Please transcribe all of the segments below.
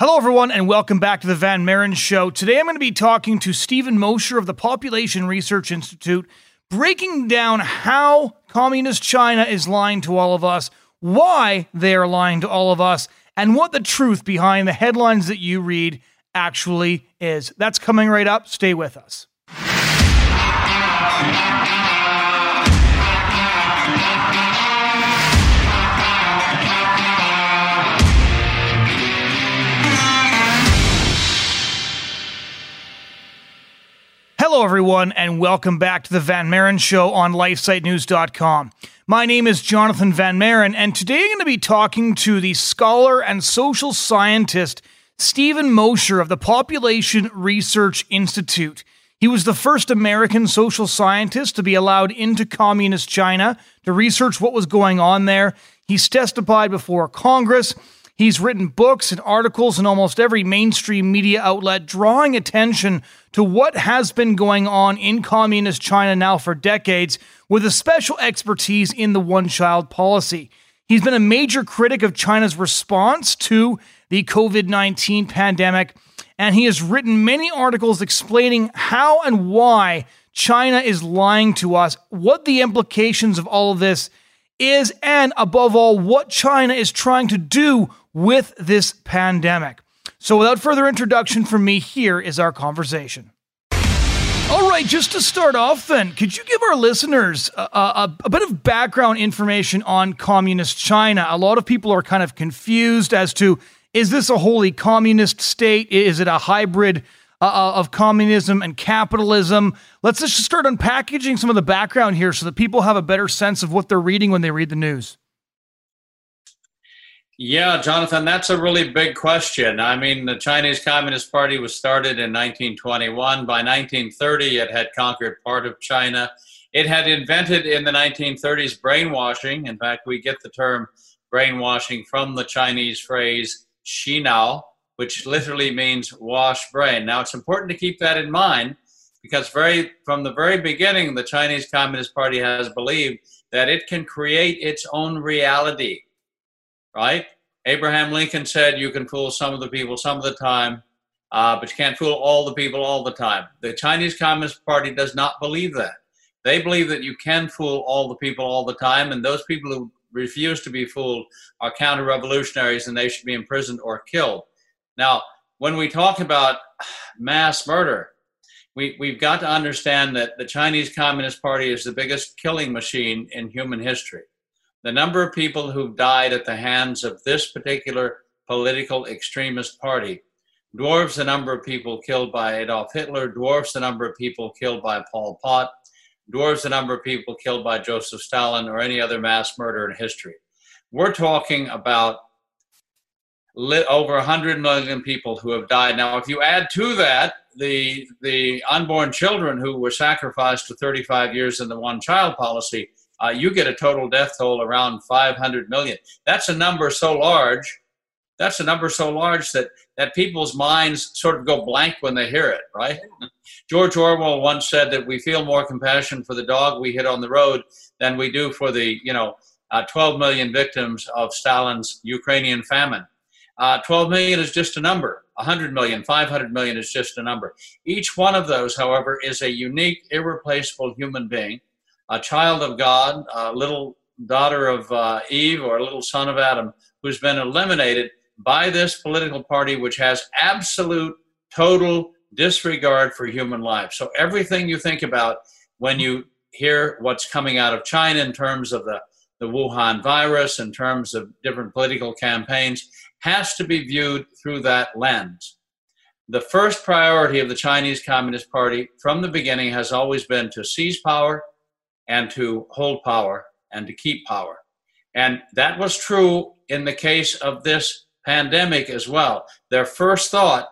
Hello, everyone, and welcome back to the Van Maren Show. Today I'm going to be talking to Steven Mosher of the Population Research Institute, breaking down how Communist China is lying to all of us, why they are lying to all of us, and what the truth behind the headlines that you read actually is. That's coming right up. Stay with us. Hello, everyone, and welcome back to the Van Maren Show on LifeSiteNews.com. My name is Jonathon Van Maren, and today I'm going to be talking to the scholar and social scientist Steven Mosher of the Population Research Institute. He was the first American social scientist to be allowed into communist China to research what was going on there. He's testified before Congress. He's written books and articles in almost every mainstream media outlet, drawing attention to what has been going on in communist China now for decades, with a special expertise in the one child policy. He's been a major critic of China's response to the COVID 19 pandemic, and he has written many articles explaining how and why China is lying to us, what the implications of all of this is, and above all, what China is trying to do with this pandemic. So, without further introduction from me, here is our conversation. All right, just to start off, then, could you give our listeners a, a, a, bit of background information on communist China? A lot of people are kind of confused as to is this a wholly communist state? Is it a hybrid uh, uh of communism and capitalism? Let's just start unpackaging some of the background here so that people have a better sense of what they're reading when they read the news. Yeah, Jonathon, that's a really big question. I mean, the Chinese Communist Party was started in 1921. By 1930, it had conquered part of China. It had invented in the 1930s brainwashing. In fact, we get the term brainwashing from the Chinese phrase "xinao," which literally means wash brain. Now, it's important to keep that in mind because very from the very beginning, the Chinese Communist Party has believed that it can create its own reality right? Abraham Lincoln said you can fool some of the people some of the time, uh, but you can't fool all the people all the time. The Chinese Communist Party does not believe that. They believe that you can fool all the people all the time, and those people who refuse to be fooled are counter revolutionaries and they should be imprisoned or killed. Now, when we talk about mass murder, we, we've got to understand that the Chinese Communist Party is the biggest killing machine in human history the number of people who've died at the hands of this particular political extremist party dwarfs the number of people killed by Adolf Hitler, dwarfs the number of people killed by Pol Pot, dwarfs the number of people killed by Joseph Stalin or any other mass murder in history. We're talking about over 100 million people who have died. Now, if you add to that the, the unborn children who were sacrificed for 35 years in the one child policy, uh, you get a total death toll around 500 million. That's a number so large. That's a number so large that, that people's minds sort of go blank when they hear it, right? George Orwell once said that we feel more compassion for the dog we hit on the road than we do for the, you know, uh, 12 million victims of Stalin's Ukrainian famine. Uh, 12 million is just a number. 100 million, 500 million is just a number. Each one of those, however, is a unique, irreplaceable human being a child of God, a little daughter of uh, Eve or a little son of Adam, who's been eliminated by this political party, which has absolute, total disregard for human life. So everything you think about when you hear what's coming out of China in terms of the, the Wuhan virus, in terms of different political campaigns, has to be viewed through that lens. The first priority of the Chinese Communist Party from the beginning has always been to seize power, and to hold power and to keep power. And that was true in the case of this pandemic as well. Their first thought,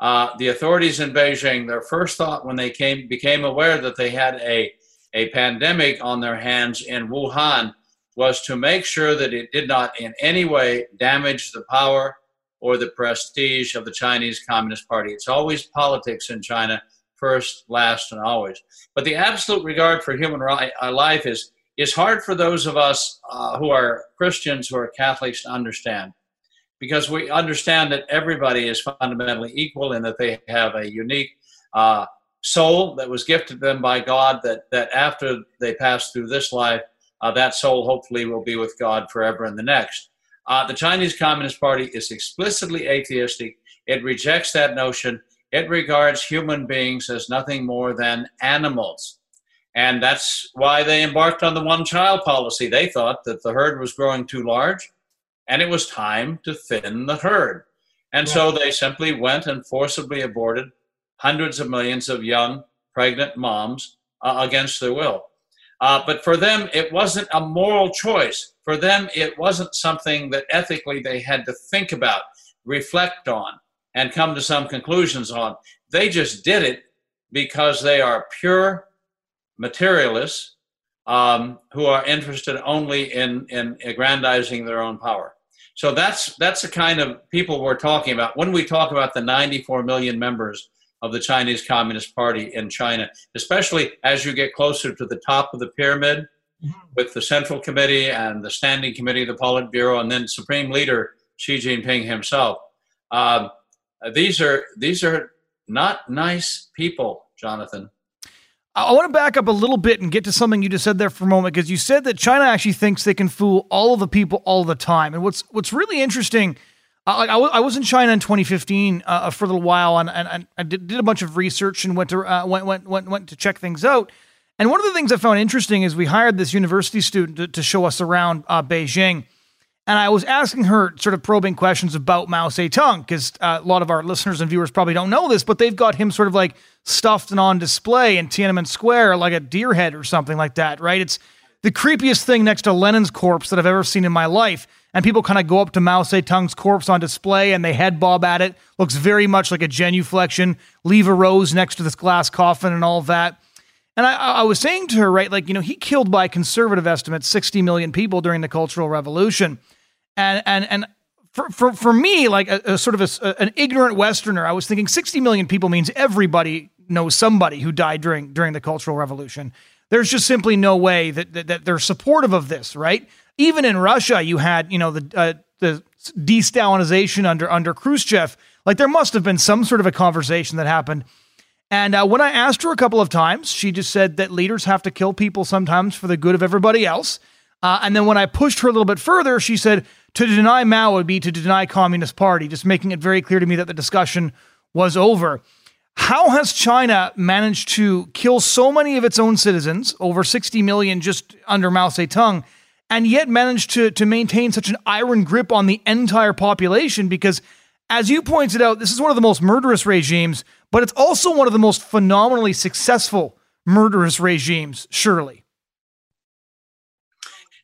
uh, the authorities in Beijing, their first thought when they came became aware that they had a, a pandemic on their hands in Wuhan was to make sure that it did not in any way damage the power or the prestige of the Chinese Communist Party. It's always politics in China first, last, and always. But the absolute regard for human uh, life is, is hard for those of us uh, who are Christians, who are Catholics to understand. because we understand that everybody is fundamentally equal and that they have a unique uh, soul that was gifted them by God, that, that after they pass through this life, uh, that soul hopefully will be with God forever in the next. Uh, the Chinese Communist Party is explicitly atheistic. It rejects that notion. It regards human beings as nothing more than animals. And that's why they embarked on the one child policy. They thought that the herd was growing too large and it was time to thin the herd. And so they simply went and forcibly aborted hundreds of millions of young pregnant moms uh, against their will. Uh, but for them, it wasn't a moral choice. For them, it wasn't something that ethically they had to think about, reflect on, and come to some conclusions on. They just did it because they are pure materialists um, who are interested only in, in aggrandizing their own power. So that's that's the kind of people we're talking about when we talk about the 94 million members of the Chinese Communist Party in China, especially as you get closer to the top of the pyramid mm-hmm. with the Central Committee and the Standing Committee, the Politburo, and then Supreme Leader Xi Jinping himself. Um, these are these are not nice people, Jonathon. I want to back up a little bit and get to something you just said there for a moment because you said that China actually thinks they can fool all of the people all the time. And what's what's really interesting uh, I, I, was in China in 2015 uh, for a little while, and, and, and I did, did, a bunch of research and went to uh, went, went went went to check things out. And one of the things I found interesting is we hired this university student to, to show us around uh, Beijing, and I was asking her sort of probing questions about Mao Zedong because uh, a lot of our listeners and viewers probably don't know this, but they've got him sort of like stuffed and on display in Tiananmen Square like a deer head or something like that, right? It's the creepiest thing next to Lenin's corpse that I've ever seen in my life and people kind of go up to Mao Zedong's corpse on display and they head bob at it. Looks very much like a genuflection. Leave a rose next to this glass coffin and all that. And I, I was saying to her, right, like, you know, he killed by conservative estimates 60 million people during the Cultural Revolution. And, and, and for, for, for me, like a, a sort of a, an ignorant Westerner, I was thinking 60 million people means everybody knows somebody who died during, during the Cultural Revolution. There's just simply no way that, that, that they're supportive of this, right? even in Russia, you had you know the uh, the de-Stalinization under under Khrushchev. Like there must have been some sort of a conversation that happened. And uh, when I asked her a couple of times, she just said that leaders have to kill people sometimes for the good of everybody else. Uh, and then when I pushed her a little bit further, she said to deny Mao would be to deny Communist Party, just making it very clear to me that the discussion was over. How has China managed to kill so many of its own citizens, over 60 million just under Mao Zedong, and yet managed to, to maintain such an iron grip on the entire population because, as you pointed out, this is one of the most murderous regimes, but it's also one of the most phenomenally successful murderous regimes, surely.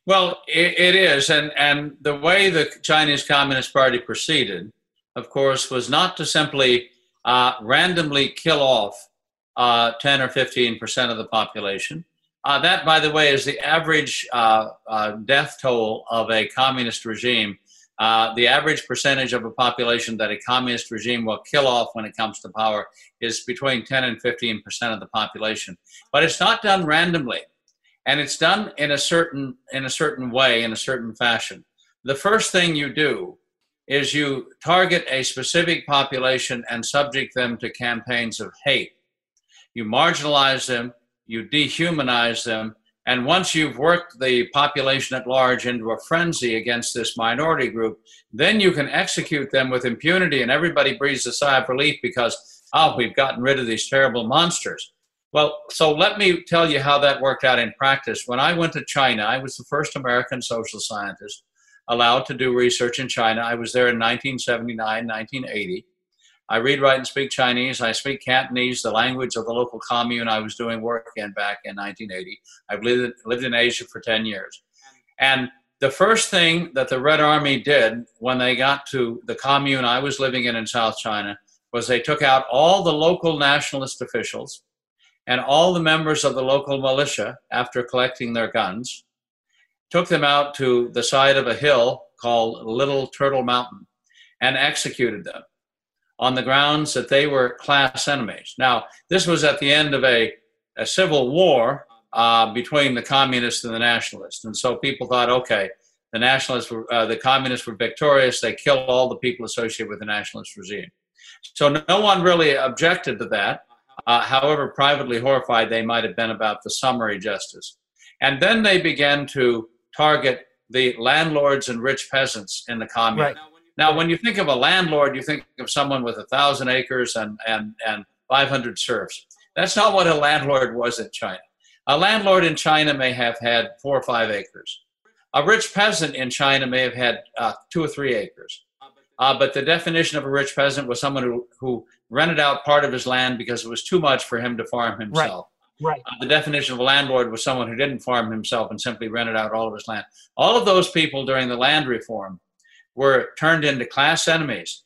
Well, it, it is. And, and the way the Chinese Communist Party proceeded, of course, was not to simply uh, randomly kill off uh, 10 or 15 percent of the population uh, that, by the way, is the average uh, uh, death toll of a communist regime. Uh, the average percentage of a population that a communist regime will kill off when it comes to power is between 10 and 15 percent of the population. But it's not done randomly, and it's done in a certain in a certain way, in a certain fashion. The first thing you do is you target a specific population and subject them to campaigns of hate. You marginalize them you dehumanize them. And once you've worked the population at large into a frenzy against this minority group, then you can execute them with impunity, and everybody breathes a sigh of relief because, oh, we've gotten rid of these terrible monsters. Well, so let me tell you how that worked out in practice. When I went to China, I was the first American social scientist allowed to do research in China. I was there in 1979, 1980. I read, write, and speak Chinese. I speak Cantonese, the language of the local commune I was doing work in back in 1980. I've lived, lived in Asia for 10 years. And the first thing that the Red Army did when they got to the commune I was living in in South China was they took out all the local nationalist officials and all the members of the local militia after collecting their guns, took them out to the side of a hill called Little Turtle Mountain and executed them on the grounds that they were class enemies. Now, this was at the end of a, a civil war uh, between the communists and the nationalists. And so people thought, okay, the nationalists, were, uh, the communists were victorious. They killed all the people associated with the nationalist regime. So no one really objected to that. Uh, however, privately horrified they might have been about the summary justice. And then they began to target the landlords and rich peasants in the commune. Right. Now, when you think of a landlord, you think of someone with a thousand acres and, and, and 500 serfs. That's not what a landlord was in China. A landlord in China may have had four or five acres. A rich peasant in China may have had uh, two or three acres. Uh, but the definition of a rich peasant was someone who, who rented out part of his land because it was too much for him to farm himself. Right. Uh, the definition of a landlord was someone who didn't farm himself and simply rented out all of his land. All of those people during the land reform were turned into class enemies.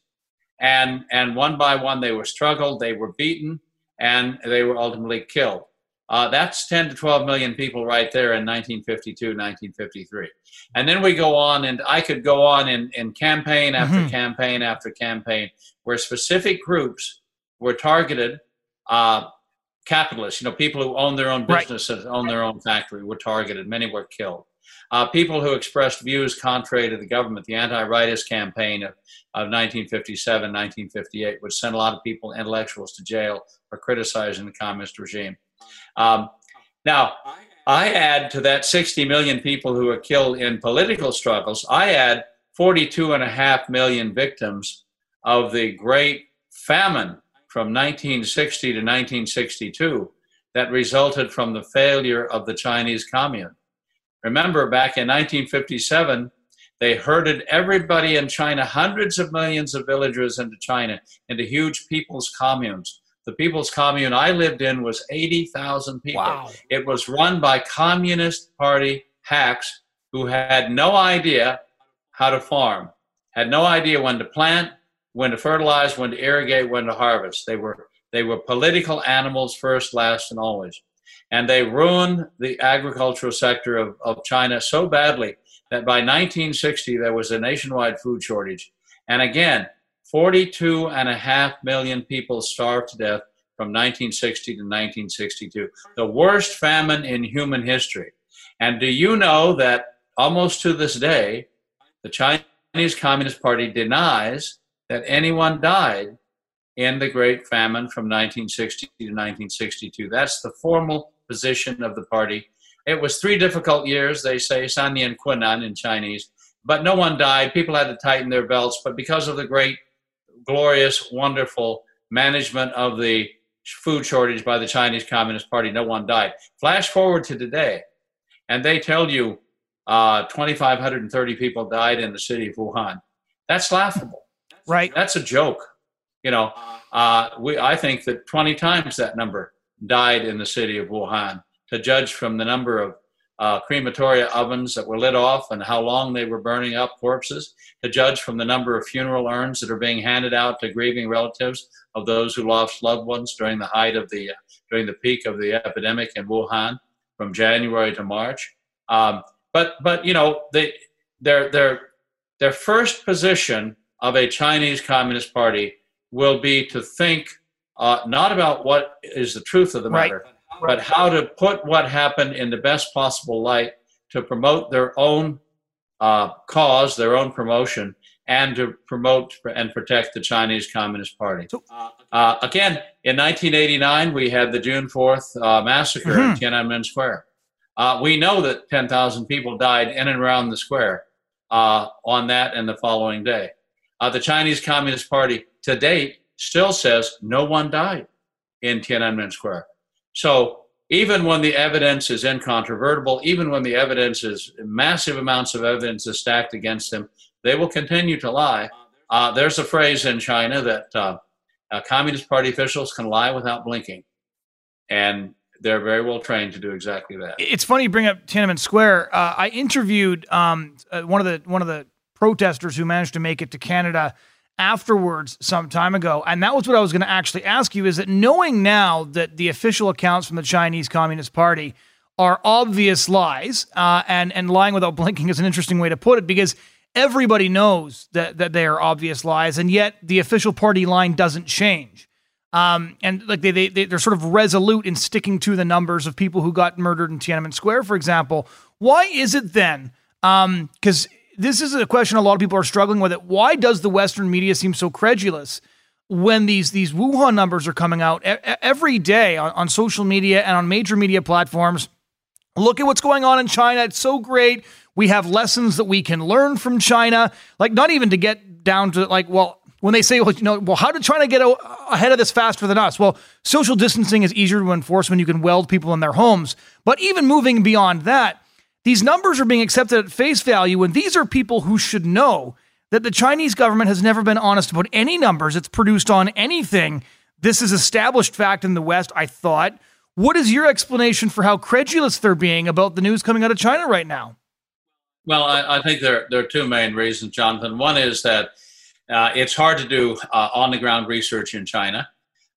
And, and one by one, they were struggled, they were beaten, and they were ultimately killed. Uh, that's 10 to 12 million people right there in 1952, 1953. And then we go on, and I could go on in, in campaign after mm-hmm. campaign after campaign where specific groups were targeted. Uh, capitalists, you know, people who own their own businesses, right. own their own factory, were targeted. Many were killed. Uh, people who expressed views contrary to the government, the anti-rightist campaign of, of 1957, 1958, which sent a lot of people, intellectuals, to jail for criticizing the communist regime. Um, now, I add to that 60 million people who were killed in political struggles, I add 42 and a half million victims of the great famine from 1960 to 1962 that resulted from the failure of the Chinese commune. Remember, back in 1957, they herded everybody in China, hundreds of millions of villagers into China, into huge people's communes. The People's Commune I lived in was 80,000 people. Wow. It was run by Communist Party hacks who had no idea how to farm, had no idea when to plant, when to fertilize, when to irrigate, when to harvest. They were they were political animals first, last, and always. And they ruined the agricultural sector of, of China so badly that by 1960 there was a nationwide food shortage. And again, 42 and a half million people starved to death from 1960 to 1962, the worst famine in human history. And do you know that almost to this day, the Chinese Communist Party denies that anyone died in the Great Famine from 1960 to 1962? That's the formal position of the party. It was three difficult years, they say, Sannian Kunan in Chinese, but no one died. People had to tighten their belts, but because of the great glorious, wonderful management of the food shortage by the Chinese Communist Party, no one died. Flash forward to today, and they tell you uh, 2,530 people died in the city of Wuhan. That's laughable. Right. That's a joke. You know, uh, we, I think that 20 times that number died in the city of Wuhan, to judge from the number of uh, crematoria ovens that were lit off and how long they were burning up corpses, to judge from the number of funeral urns that are being handed out to grieving relatives of those who lost loved ones during the height of the uh, during the peak of the epidemic in Wuhan from January to March. Um, but but you know they their their their first position of a Chinese Communist Party will be to think uh, not about what is the truth of the matter, right but how to put what happened in the best possible light to promote their own uh, cause, their own promotion, and to promote and protect the Chinese Communist Party. Uh, again, in 1989, we had the June 4th uh, massacre mm-hmm. in Tiananmen Square. Uh, we know that 10,000 people died in and around the square uh, on that and the following day. Uh, the Chinese Communist Party to date still says no one died in Tiananmen Square. So even when the evidence is incontrovertible, even when the evidence is massive amounts of evidence is stacked against them, they will continue to lie. Uh, there's a phrase in China that uh, uh, Communist Party officials can lie without blinking, and they're very well trained to do exactly that. It's funny you bring up Tiananmen Square. Uh, I interviewed um, uh, one of the one of the protesters who managed to make it to Canada afterwards some time ago. And that was what I was going to actually ask you is that knowing now that the official accounts from the Chinese Communist Party are obvious lies, uh, and, and lying without blinking is an interesting way to put it because everybody knows that, that they are obvious lies, and yet the official party line doesn't change. Um, and like they, they, they're sort of resolute in sticking to the numbers of people who got murdered in Tiananmen Square, for example. Why is it then Because um, this is a question a lot of people are struggling with. It. Why does the Western media seem so credulous when these these Wuhan numbers are coming out every day on, on social media and on major media platforms? Look at what's going on in China. It's so great. We have lessons that we can learn from China. Like, not even to get down to like, well, when they say, well, you know, well, how did China get ahead of this faster than us? Well, social distancing is easier to enforce when you can weld people in their homes. But even moving beyond that, these numbers are being accepted at face value, and these are people who should know that the Chinese government has never been honest about any numbers it's produced on anything. This is established fact in the West, I thought. What is your explanation for how credulous they're being about the news coming out of China right now? Well, I, I think there, there are two main reasons, Jonathon. One is that uh, it's hard to do uh, on the ground research in China.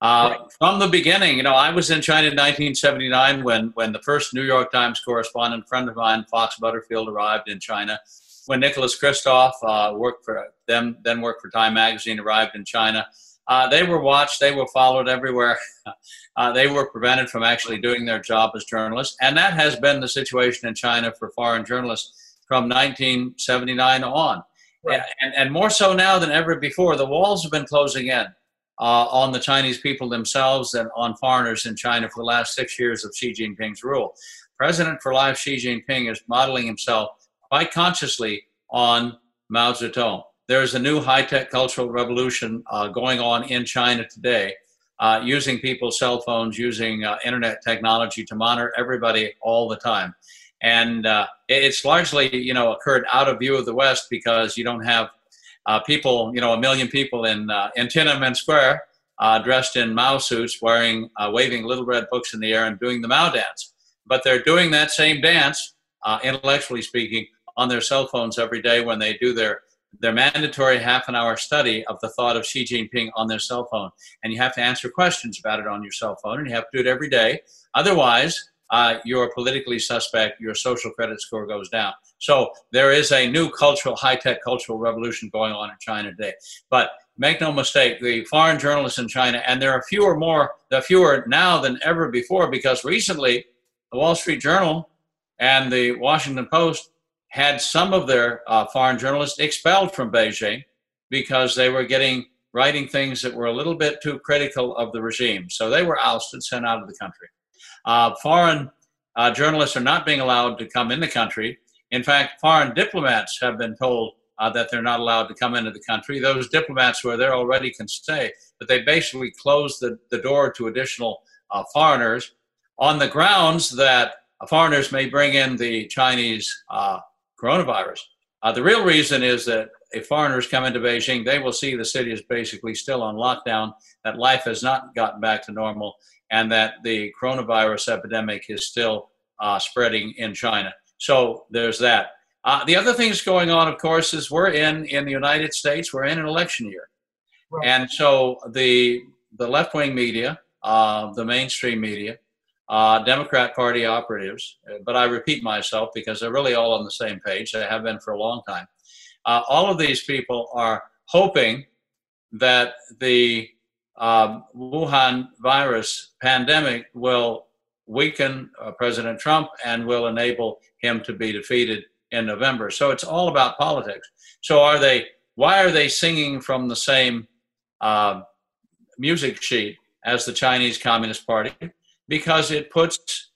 Uh, right. From the beginning, you know, I was in China in 1979 when, when the first New York Times correspondent friend of mine, Fox Butterfield, arrived in China. When Nicholas Kristof uh, worked for them, then worked for Time Magazine, arrived in China. Uh, they were watched, they were followed everywhere. uh, they were prevented from actually doing their job as journalists. And that has been the situation in China for foreign journalists from 1979 on. Right. And, and more so now than ever before, the walls have been closing in. Uh, on the Chinese people themselves and on foreigners in China for the last six years of Xi Jinping's rule. President for life Xi Jinping is modeling himself quite consciously on Mao Zedong there's a new high tech cultural revolution uh, going on in China today, uh, using people's cell phones, using uh, internet technology to monitor everybody all the time. And uh, it's largely, you know, occurred out of view of the West because you don't have uh, people, you know, a million people in, uh, in Tiananmen Square dressed in Mao suits, wearing, waving little red books in the air and doing the Mao dance. But they're doing that same dance, intellectually speaking, on their cell phones every day when they do their their mandatory half an hour study of the thought of Xi Jinping on their cell phone. And you have to answer questions about it on your cell phone, and you have to do it every day. Otherwise, uh, you're politically suspect, your social credit score goes down. So there is a new cultural, high tech cultural revolution going on in China today. But make no mistake, the foreign journalists in China, and there are fewer more, there fewer now than ever before because recently the Wall Street Journal and the Washington Post had some of their uh, foreign journalists expelled from Beijing because they were getting writing things that were a little bit too critical of the regime. So they were ousted, sent out of the country. Uh, foreign uh, journalists are not being allowed to come in the country. In fact, foreign diplomats have been told uh, that they're not allowed to come into the country. Those diplomats who are there already can stay, but they basically closed the, the door to additional uh, foreigners on the grounds that foreigners may bring in the Chinese uh, coronavirus. Uh, the real reason is that if foreigners come into Beijing, they will see the city is basically still on lockdown, that life has not gotten back to normal, and that the coronavirus epidemic is still uh, spreading in China. So there's that. Uh, the other thing that's going on, of course, is we're in in the United States. We're in an election year, right. and so the the left wing media, uh, the mainstream media, uh, Democrat Party operatives, but I repeat myself because they're really all on the same page. They have been for a long time. Uh, all of these people are hoping that the um, Wuhan virus pandemic will weaken uh, President Trump and will enable him to be defeated in November. So it's all about politics. So are they? Why are they singing from the same uh, music sheet as the Chinese Communist Party? because it puts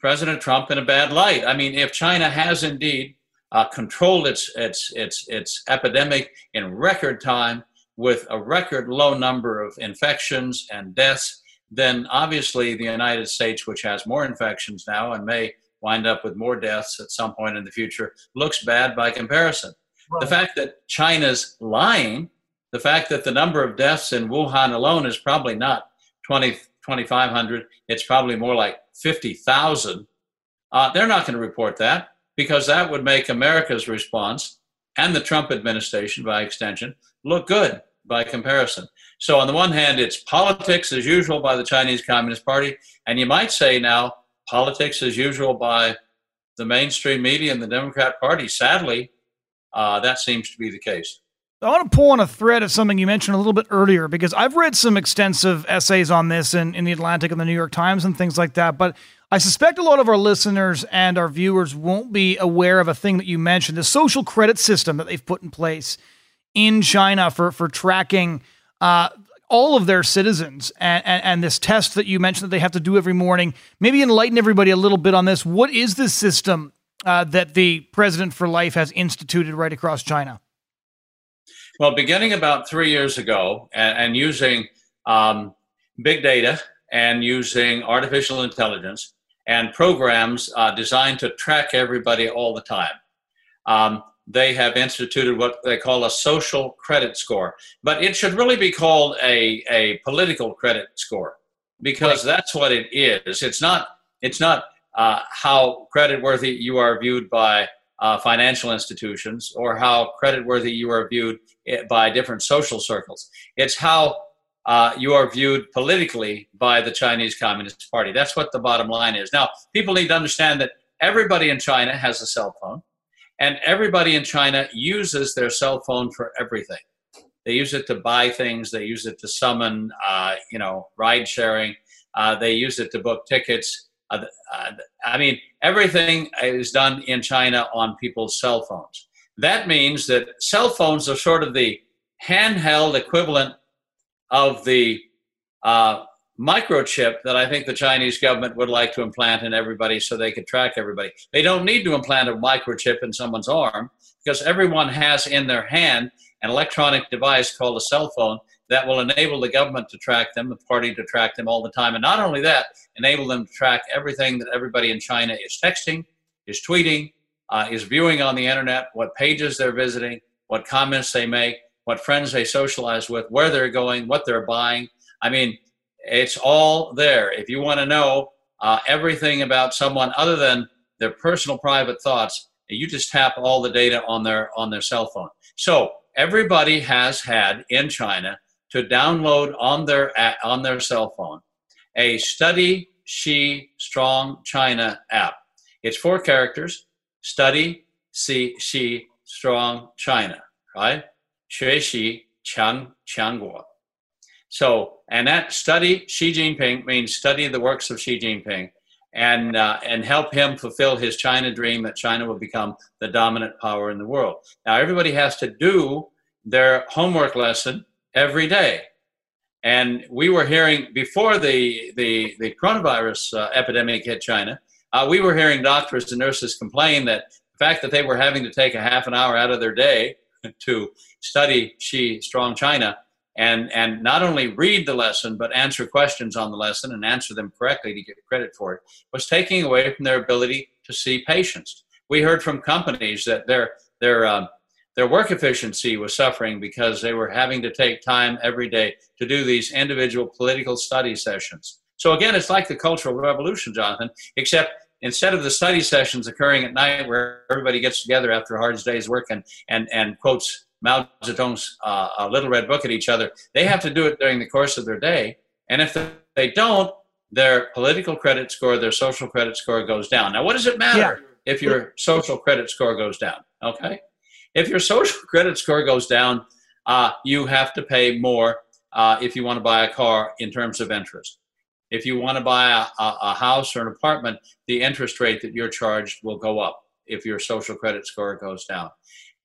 President Trump in a bad light. I mean, if China has indeed uh, controlled its, its, its, its epidemic in record time with a record low number of infections and deaths, then obviously the United States, which has more infections now and may wind up with more deaths at some point in the future, looks bad by comparison. Right. The fact that China's lying, the fact that the number of deaths in Wuhan alone is probably not 20, 2,500. It's probably more like 50,000. Uh, they're not going to report that because that would make America's response and the Trump administration, by extension, look good by comparison. So, on the one hand, it's politics as usual by the Chinese Communist Party, and you might say now politics as usual by the mainstream media and the Democrat Party. Sadly, uh, that seems to be the case. I want to pull on a thread of something you mentioned a little bit earlier because I've read some extensive essays on this in, in the Atlantic and the New York Times and things like that. But I suspect a lot of our listeners and our viewers won't be aware of a thing that you mentioned the social credit system that they've put in place in China for, for tracking uh, all of their citizens and, and, and, this test that you mentioned that they have to do every morning. Maybe enlighten everybody a little bit on this. What is this system uh, that the President for Life has instituted right across China? Well, beginning about three years ago and, and using um, big data and using artificial intelligence and programs uh, designed to track everybody all the time. Um, they have instituted what they call a social credit score. But it should really be called a, a political credit score because that's what it is. It's not, it's not uh, how creditworthy you are viewed by uh, financial institutions or how creditworthy you are viewed eh, by different social circles. It's how uh, you are viewed politically by the Chinese Communist Party. That's what the bottom line is. Now, people need to understand that everybody in China has a cell phone. And everybody in China uses their cell phone for everything. They use it to buy things. They use it to summon, uh, you know, ride sharing. Uh, they use it to book tickets. Uh, uh, I mean, everything is done in China on people's cell phones. That means that cell phones are sort of the handheld equivalent of the uh, microchip that I think the Chinese government would like to implant in everybody so they could track everybody. They don't need to implant a microchip in someone's arm because everyone has in their hand an electronic device called a cell phone that will enable the government to track them, the party to track them all the time. And not only that, enable them to track everything that everybody in China is texting, is tweeting, uh, is viewing on the internet, what pages they're visiting, what comments they make, what friends they socialize with, where they're going, what they're buying. I mean, it's all there. If you want to know uh, everything about someone other than their personal private thoughts, you just tap all the data on their on their cell phone. So everybody has had in China to download on their on their cell phone a Study She Strong China app. It's four characters: Study She She Strong China. Right? 学习强强国。 so, and that study Xi Jinping means study the works of Xi Jinping and, uh, and help him fulfill his China dream that China will become the dominant power in the world. Now, everybody has to do their homework lesson every day. And we were hearing before the, the, the coronavirus uh, epidemic hit China, uh, we were hearing doctors and nurses complain that the fact that they were having to take a half an hour out of their day to study Xi Strong China and and not only read the lesson but answer questions on the lesson and answer them correctly to get credit for it was taking away from their ability to see patients. We heard from companies that their their um, their work efficiency was suffering because they were having to take time every day to do these individual political study sessions. So again, it's like the Cultural Revolution, Jonathon, except instead of the study sessions occurring at night where everybody gets together after a hard day's work and, and, and quotes Mao Zedong's uh, Little Red Book at each other. They have to do it during the course of their day. And if they don't, their political credit score, their social credit score goes down. Now, what does it matter yeah. if your social credit score goes down? Okay. If your social credit score goes down, uh, you have to pay more uh, if you want to buy a car in terms of interest. If you want to buy a, a, a house or an apartment, the interest rate that you're charged will go up if your social credit score goes down.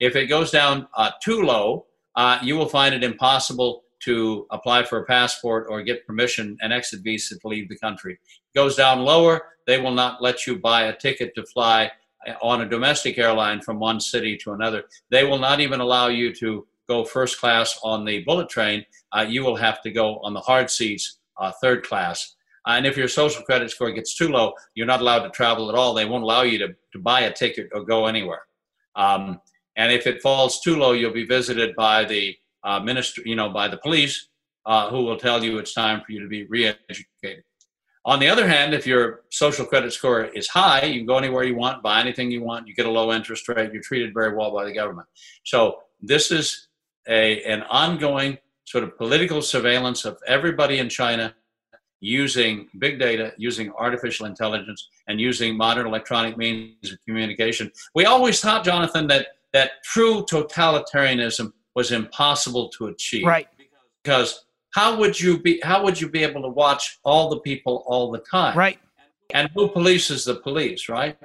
If it goes down uh, too low, uh, you will find it impossible to apply for a passport or get permission, and exit visa to leave the country. It goes down lower, they will not let you buy a ticket to fly uh, on a domestic airline from one city to another. They will not even allow you to go first class on the bullet train. Uh, you will have to go on the hard seats, uh, third class. Uh, and if your social credit score gets too low, you're not allowed to travel at all. They won't allow you to, to buy a ticket or go anywhere. Um, and if it falls too low, you'll be visited by the uh, minister, you know, by the police, uh, who will tell you it's time for you to be re-educated. On the other hand, if your social credit score is high, you can go anywhere you want, buy anything you want, you get a low interest rate, you're treated very well by the government. So this is a, an ongoing sort of political surveillance of everybody in China using big data, using artificial intelligence, and using modern electronic means of communication. We always thought, Jonathon, that that true totalitarianism was impossible to achieve. Right. Because how would you be how would you be able to watch all the people all the time? Right. And who polices the police, right?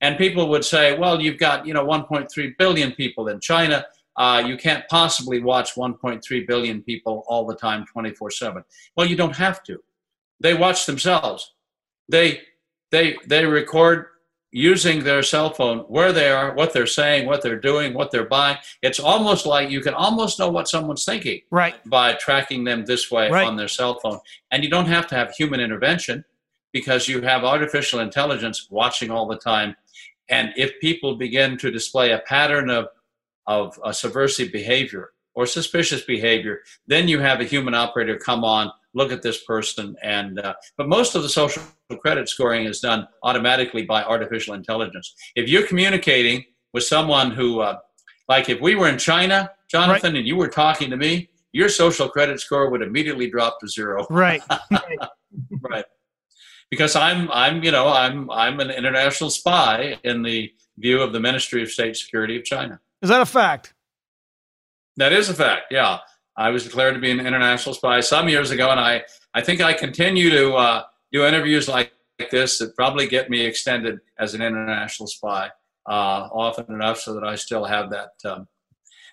And people would say, well, you've got, you know, 1.3 billion people in China. Uh, you can't possibly watch 1.3 billion people all the time, 24 7. Well, you don't have to. They watch themselves. They, they, they record using their cell phone where they are, what they're saying, what they're doing, what they're buying. It's almost like you can almost know what someone's thinking right. by tracking them this way Right. on their cell phone. And you don't have to have human intervention because you have artificial intelligence watching all the time. And if people begin to display a pattern of, of uh, subversive behavior or suspicious behavior, then you have a human operator come on, look at this person, and uh, but most of the social credit scoring is done automatically by artificial intelligence. If you're communicating with someone who, uh, like if we were in China, Jonathon, and you were talking to me, your social credit score would immediately drop to zero. Right. right. Because I'm, I'm, you know, I'm, I'm an international spy in the view of the Ministry of State Security of China. Is that a fact? That is a fact. Yeah, I was declared to be an international spy some years ago, and I, I think I continue to uh, do interviews like this that probably get me extended as an international spy uh, often enough so that I still have that um,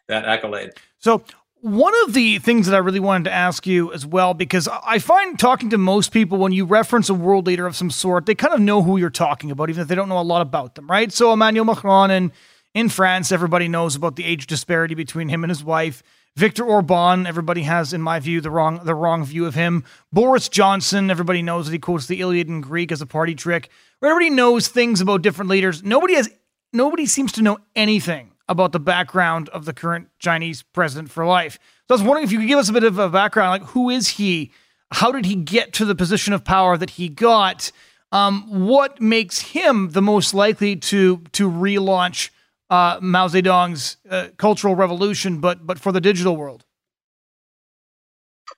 that accolade. So, one of the things that I really wanted to ask you as well, because I find talking to most people, when you reference a world leader of some sort, they kind of know who you're talking about, even if they don't know a lot about them, right? So, Emmanuel Macron in, in France, everybody knows about the age disparity between him and his wife. Viktor Orban, everybody has, in my view, the wrong the wrong view of him. Boris Johnson, everybody knows that he quotes the Iliad in Greek as a party trick. Everybody knows things about different leaders. Nobody has nobody seems to know anything about the background of the current Chinese president for life. So I was wondering if you could give us a bit of a background, like who is he? How did he get to the position of power that he got? Um, what makes him the most likely to to relaunch uh, Mao Zedong's uh, cultural revolution, but but for the digital world?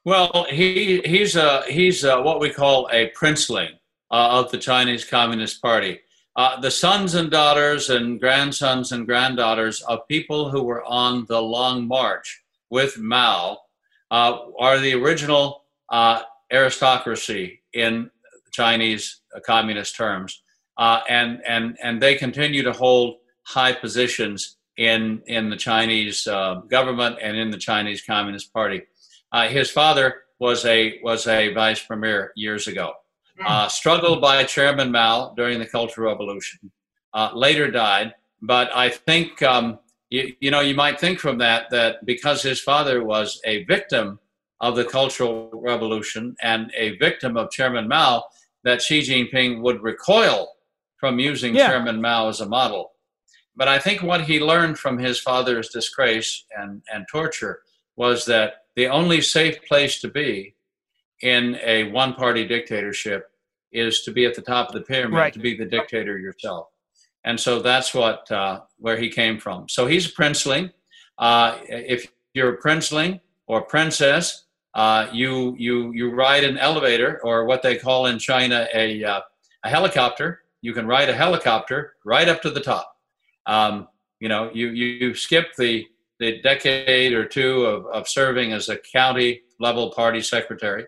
Well, he he's a he's a, what we call a princeling uh, of the Chinese Communist Party. Uh, the sons and daughters and grandsons and granddaughters of people who were on the Long March with Mao uh, are the original uh, aristocracy in Chinese communist terms, and and and they continue to hold high positions in in the Chinese uh, government and in the Chinese Communist Party. Uh, his father was a was a vice premier years ago. Uh, struggled by Chairman Mao during the Cultural Revolution. Uh, later died, but I think um, you, you know you might think from that that because his father was a victim of the Cultural Revolution and a victim of Chairman Mao, that Xi Jinping would recoil from using Yeah. Chairman Mao as a model. But I think what he learned from his father's disgrace and, and torture was that the only safe place to be in a one party dictatorship is to be at the top of the pyramid, Right. to be the dictator yourself. And so that's what uh, where he came from. So he's a princeling. Uh, if you're a princeling or princess, uh, you you you ride an elevator or what they call in China a uh, a helicopter. You can ride a helicopter right up to the top. Um, you know, you you, skip the the decade or two of, of serving as a county level party secretary.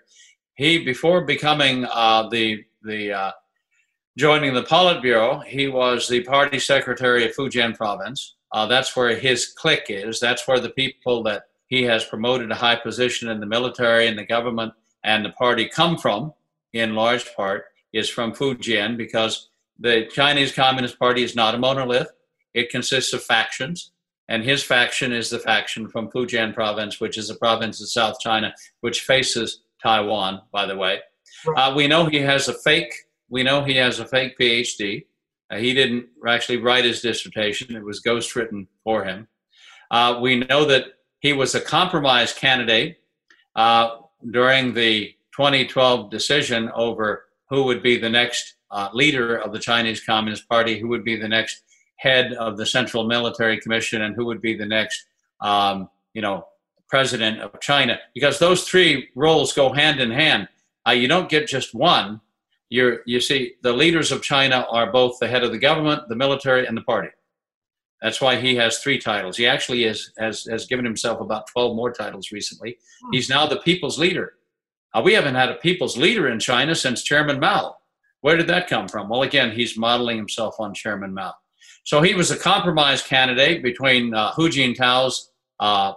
He before becoming uh, the the uh, joining the Politburo, he was the party secretary of Fujian province. Uh, that's where his clique is. That's where the people that he has promoted to high position in the military and the government and the party come from, in large part, is from Fujian because the Chinese Communist Party is not a monolith. It consists of factions, and his faction is the faction from Fujian province, which is a province in South China, which faces Taiwan, by the way. Uh, we know he has a fake. We know he has a fake PhD. Uh, he didn't actually write his dissertation; it was ghostwritten for him. Uh, we know that he was a compromise candidate uh, during the 2012 decision over who would be the next uh, leader of the Chinese Communist Party, who would be the next head of the Central Military Commission, and who would be the next, um, you know, president of China. Because those three roles go hand in hand. Uh, you don't get just one. You're, you see, the leaders of China are both the head of the government, the military, and the party. That's why he has three titles. He actually is, has, has given himself about 12 more titles recently. He's now the people's leader. Uh, we haven't had a people's leader in China since Chairman Mao. Where did that come from? Well, again, he's modeling himself on Chairman Mao. So he was a compromise candidate between uh, Hu Jintao's uh,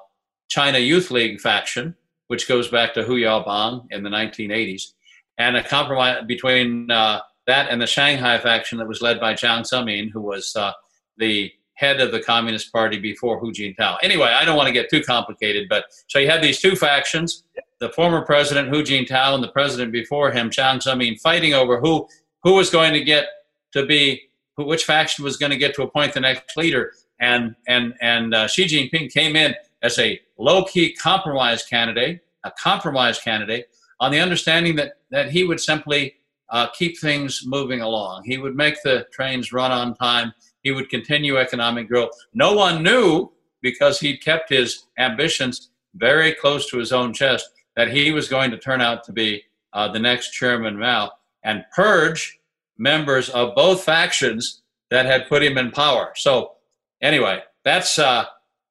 China Youth League faction, which goes back to Hu Yaobang in the 1980s, and a compromise between uh, that and the Shanghai faction that was led by Jiang Zemin, who was uh, the head of the Communist Party before Hu Jintao. Anyway, I don't want to get too complicated, but so you had these two factions: the former president Hu Jintao and the president before him, Jiang Zemin, fighting over who who was going to get to be which faction was going to get to appoint the next leader. And and and uh, Xi Jinping came in as a low-key compromise candidate, a compromise candidate, on the understanding that that he would simply uh, keep things moving along. He would make the trains run on time he would continue economic growth. No one knew because he kept his ambitions very close to his own chest that he was going to turn out to be uh, the next Chairman Mao and purge members of both factions that had put him in power. So, anyway, that's uh,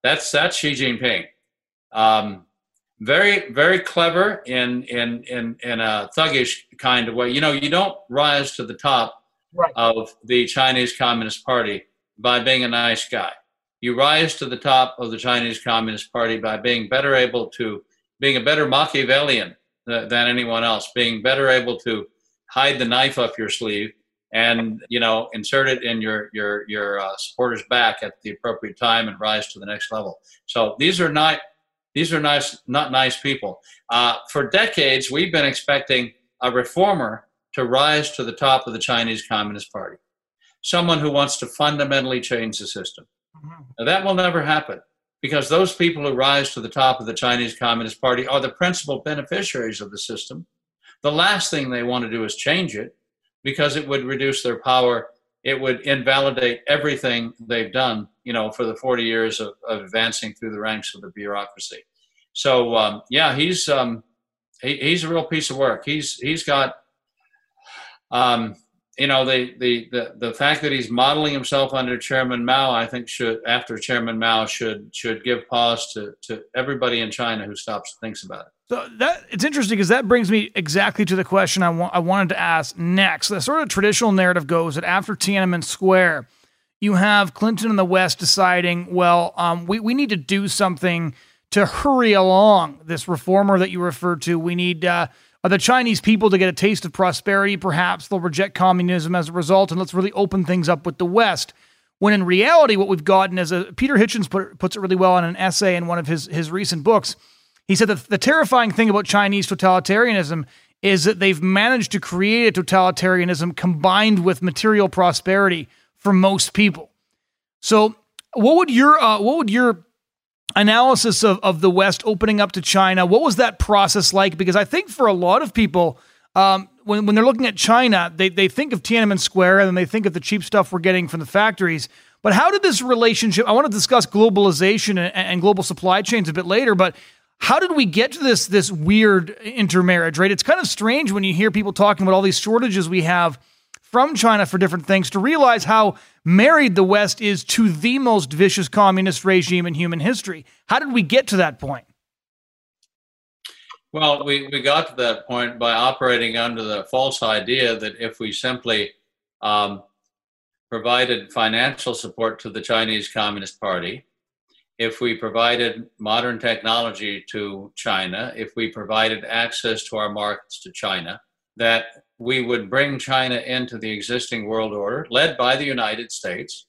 that's that's Xi Jinping. Um, very very clever in in in in a thuggish kind of way. You know, you don't rise to the top right. of the Chinese Communist Party by being a nice guy. You rise to the top of the Chinese Communist Party by being better able to, being a better Machiavellian than anyone else, being better able to hide the knife up your sleeve and you know insert it in your your your uh, supporters back at the appropriate time and rise to the next level. So these are not these are nice not nice people. Uh, for decades, we've been expecting a reformer to rise to the top of the Chinese Communist Party, someone who wants to fundamentally change the system. Mm-hmm. Now, that will never happen because those people who rise to the top of the Chinese Communist Party are the principal beneficiaries of the system. The last thing they want to do is change it because it would reduce their power. It would invalidate everything they've done, you know, for the 40 years of, of advancing through the ranks of the bureaucracy. So, um, yeah, he's um, he, he's a real piece of work. He's he's got um, you know, the, the, the, the fact that he's modeling himself under Chairman Mao, I think should, after Chairman Mao, should, should give pause to, to everybody in China who stops and thinks about it. So that it's interesting because that brings me exactly to the question I, wa- I wanted to ask next. The sort of traditional narrative goes that after Tiananmen Square, you have Clinton and the West deciding, well, um, we, we need to do something to hurry along this reformer that you referred to. We need uh, the Chinese people to get a taste of prosperity? Perhaps they'll reject communism as a result, and let's really open things up with the West. When in reality, what we've gotten is a Peter Hitchens put, puts it really well in an essay in one of his, his recent books. He said that the terrifying thing about Chinese totalitarianism is that they've managed to create a totalitarianism combined with material prosperity for most people. So, what would your uh, what would your analysis of, of the West opening up to China. What was that process like? Because I think for a lot of people, um, when, when they're looking at China, they, they think of Tiananmen Square and then they think of the cheap stuff we're getting from the factories. But how did this relationship? I want to discuss globalization and, and global supply chains a bit later, but how did we get to this this weird intermarriage? Right, it's kind of strange when you hear people talking about all these shortages we have from China for different things to realize how married the West is to the most vicious communist regime in human history. How did we get to that point? Well, we, we got to that point by operating under the false idea that if we simply um, provided financial support to the Chinese Communist Party, if we provided modern technology to China, if we provided access to our markets to China, that we would bring China into the existing world order, led by the United States,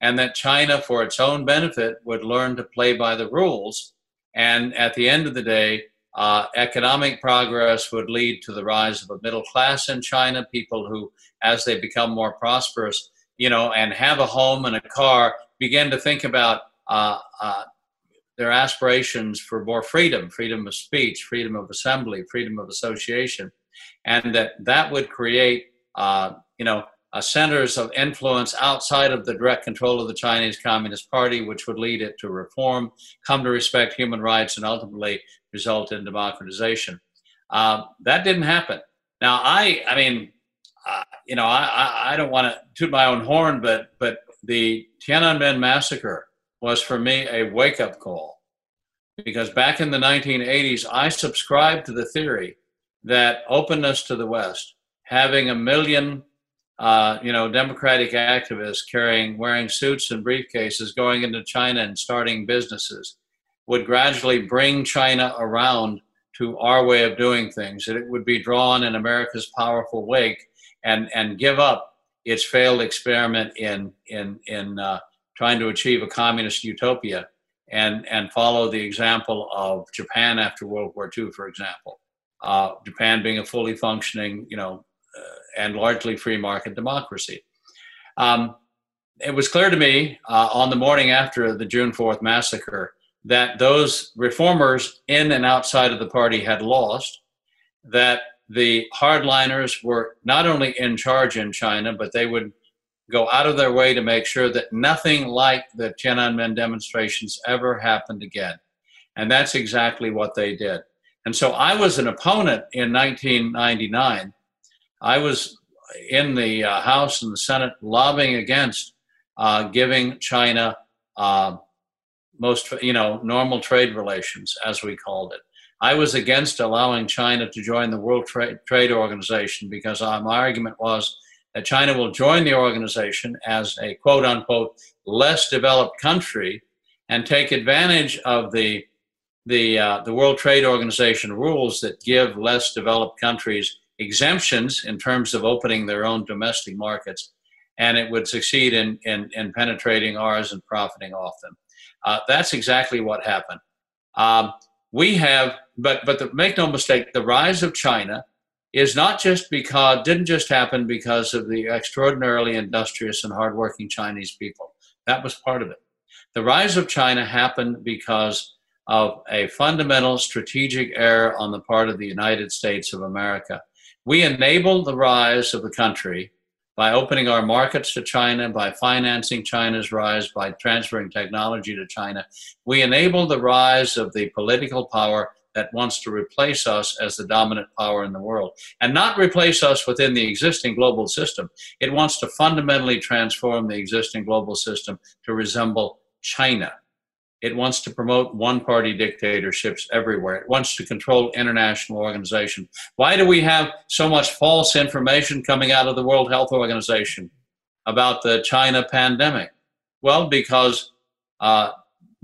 and that China, for its own benefit, would learn to play by the rules. And at the end of the day, uh, economic progress would lead to the rise of a middle class in China, people who, as they become more prosperous, you know, and have a home and a car, begin to think about uh, uh, their aspirations for more freedom freedom of speech, freedom of assembly, freedom of association and that that would create, uh, you know, uh, centers of influence outside of the direct control of the Chinese Communist Party, which would lead it to reform, come to respect human rights, and ultimately result in democratization. Uh, that didn't happen. Now, I, I mean, uh, you know, I, I, don't want to toot my own horn, but but the Tiananmen massacre was for me a wake-up call because back in the 1980s, I subscribed to the theory that openness to the West, having a million uh, you know, Democratic activists carrying, wearing suits and briefcases, going into China and starting businesses would gradually bring China around to our way of doing things. That it would be drawn in America's powerful wake and and give up its failed experiment in in in uh, trying to achieve a communist utopia and and follow the example of Japan after World War II, for example. Uh, Japan being a fully functioning, you know, uh, and largely free market democracy. Um, it was clear to me uh, on the morning after the June 4th massacre that those reformers in and outside of the party had lost, that the hardliners were not only in charge in China, but they would go out of their way to make sure that nothing like the Tiananmen demonstrations ever happened again. And that's exactly what they did. And so I was an opponent in 1999. I was in the uh, House and the Senate lobbying against uh, giving China uh, most, you know, normal trade relations, as we called it. I was against allowing China to join the World Trade, Trade Organization because uh, my argument was that China will join the organization as a quote unquote less developed country and take advantage of the the uh, the World Trade Organization rules that give less developed countries exemptions in terms of opening their own domestic markets, and it would succeed in in, in penetrating ours and profiting off them. Uh, that's exactly what happened. Um, we have, but but the, make no mistake, the rise of China is not just because didn't just happen because of the extraordinarily industrious and hardworking Chinese people. That was part of it. The rise of China happened because of a fundamental strategic error on the part of the United States of America. We enabled the rise of the country by opening our markets to China, by financing China's rise, by transferring technology to China. We enabled the rise of the political power that wants to replace us as the dominant power in the world and not replace us within the existing global system. It wants to fundamentally transform the existing global system to resemble China. It wants to promote one party dictatorships everywhere. It wants to control international organizations. Why do we have so much false information coming out of the World Health Organization about the China pandemic? Well, because uh,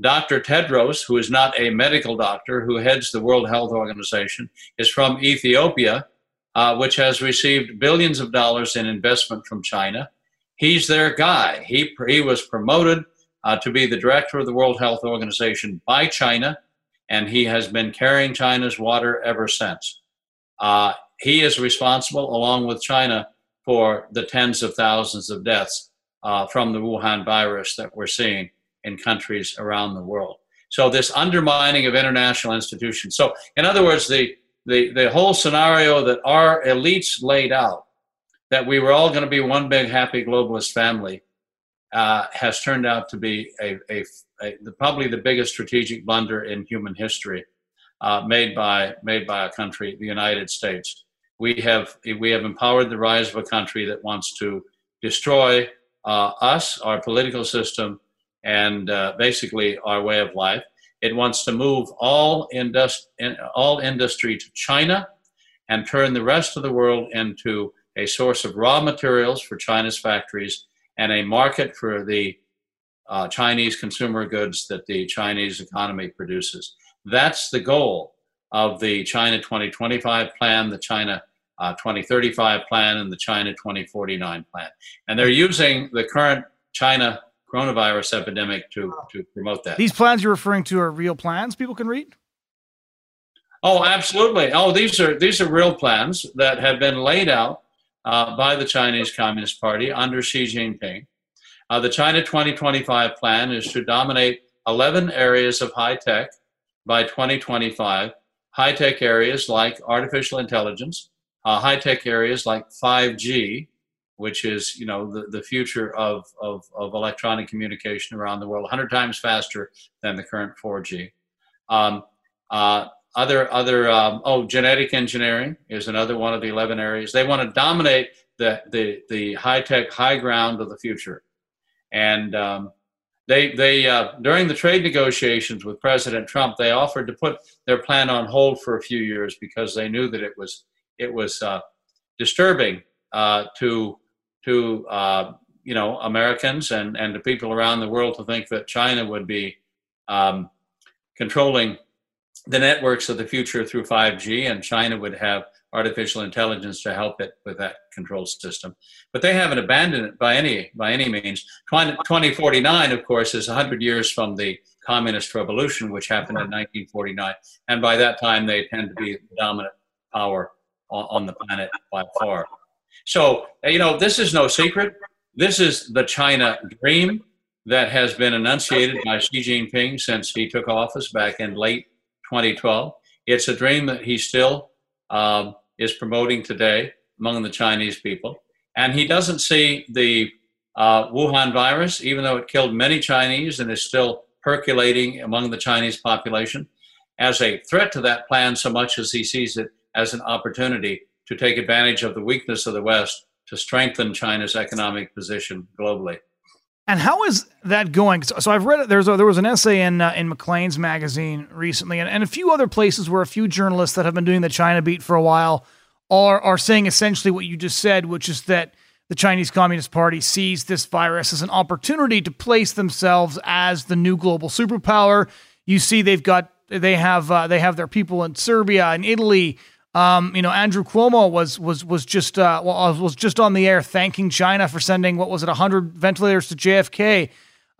Dr. Tedros, who is not a medical doctor who heads the World Health Organization, is from Ethiopia, uh, which has received billions of dollars in investment from China. He's their guy. He, he was promoted uh, to be the director of the World Health Organization by China, and he has been carrying China's water ever since. Uh, he is responsible, along with China, for the tens of thousands of deaths uh, from the Wuhan virus that we're seeing in countries around the world. So this undermining of international institutions. So, in other words, the the, the whole scenario that our elites laid out, that we were all going to be one big happy globalist family, uh, has turned out to be a, a, a, probably the biggest strategic blunder in human history uh, made by made by a country, the United States. We have we have empowered the rise of a country that wants to destroy uh, us, our political system, and uh, basically our way of life. It wants to move all, indust- in, all industry to China and turn the rest of the world into a source of raw materials for China's factories and a market for the uh, Chinese consumer goods that the Chinese economy produces. That's the goal of the China 2025 plan, the China uh, 2035 plan, and the China 2049 plan. And they're using the current China coronavirus epidemic to, to promote that. These plans you're referring to are real plans people can read? Oh, absolutely. Oh, these are these are real plans that have been laid out uh, by the Chinese Communist Party under Xi Jinping. Uh, the China 2025 plan is to dominate 11 areas of high tech by 2025. High tech areas like artificial intelligence, uh, high tech areas like 5G, which is you know the, the future of, of, of electronic communication around the world, 100 times faster than the current 4G. Um, uh, other other um, oh genetic engineering is another one of the 11 areas they want to dominate the the, the high tech high ground of the future and um, they they uh, during the trade negotiations with president trump they offered to put their plan on hold for a few years because they knew that it was it was uh, disturbing uh, to to uh, you know Americans and and to people around the world to think that China would be um, controlling the networks of the future through 5G, and China would have artificial intelligence to help it with that control system. But they haven't abandoned it by any by any means. 20, 2049, of course, is 100 years from the communist revolution, which happened in 1949, and by that time they tend to be the dominant power on, on the planet by far. So you know, this is no secret. This is the China dream that has been enunciated by Xi Jinping since he took office back in late 2012. It's a dream that he still um, is promoting today among the Chinese people. And he doesn't see the uh, Wuhan virus, even though it killed many Chinese and is still percolating among the Chinese population, as a threat to that plan so much as he sees it as an opportunity to take advantage of the weakness of the West to strengthen China's economic position globally. And how is that going? So I've read. There's a, there was an essay in uh, in Maclean's magazine recently, and, and a few other places where a few journalists that have been doing the China beat for a while are are saying essentially what you just said, which is that the Chinese Communist Party sees this virus as an opportunity to place themselves as the new global superpower. You see, they've got they have uh, they have their people in Serbia and Italy um, you know, Andrew Cuomo was was was just uh, was just on the air thanking China for sending what was it, hundred ventilators to JFK.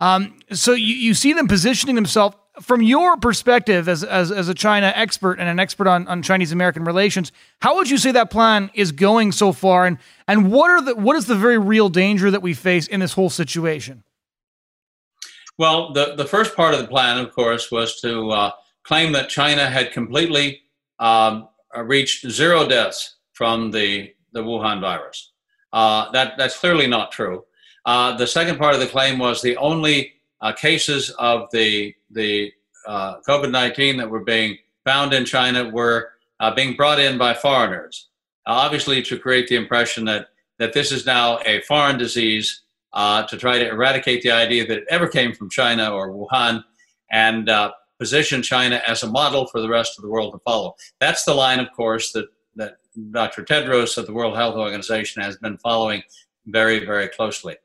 Um, so you, you see them positioning themselves from your perspective as, as, as a China expert and an expert on, on Chinese American relations. How would you say that plan is going so far, and and what are the what is the very real danger that we face in this whole situation? Well, the the first part of the plan, of course, was to uh, claim that China had completely um, uh, reached zero deaths from the, the Wuhan virus. Uh, that, that's clearly not true. Uh, the second part of the claim was the only uh, cases of the, the uh, COVID 19 that were being found in China were uh, being brought in by foreigners, obviously to create the impression that, that this is now a foreign disease to try to eradicate the idea that it ever came from China or Wuhan. And position China as a model for the rest of the world to follow. That's the line, of course, that, that Dr. Tedros of the World Health Organization has been following very, very closely.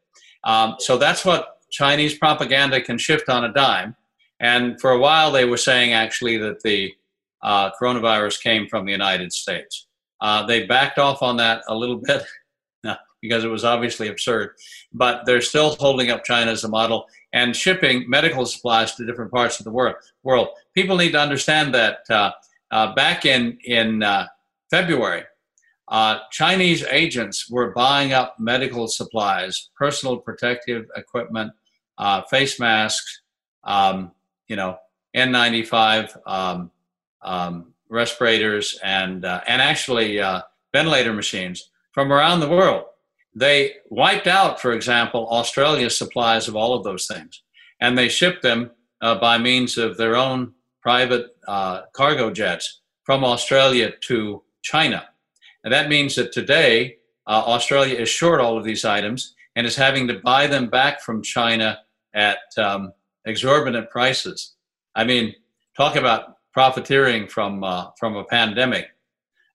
Um, so that's what Chinese propaganda can shift on a dime. And for a while, they were saying actually that the uh, coronavirus came from the United States. Uh, they backed off on that a little bit because it was obviously absurd, but they're still holding up China as a model and shipping medical supplies to different parts of the world. world. People need to understand that uh, uh, back in, in uh, February, uh, Chinese agents were buying up medical supplies, personal protective equipment, uh, face masks, um, you know, N95 um, um, respirators, and, uh, and actually ventilator machines from around the world. They wiped out, for example, Australia's supplies of all of those things, and they shipped them uh, by means of their own private uh, cargo jets from Australia to China. And that means that today, uh, Australia is short all of these items and is having to buy them back from China at um, exorbitant prices. I mean, talk about profiteering from uh, from a pandemic.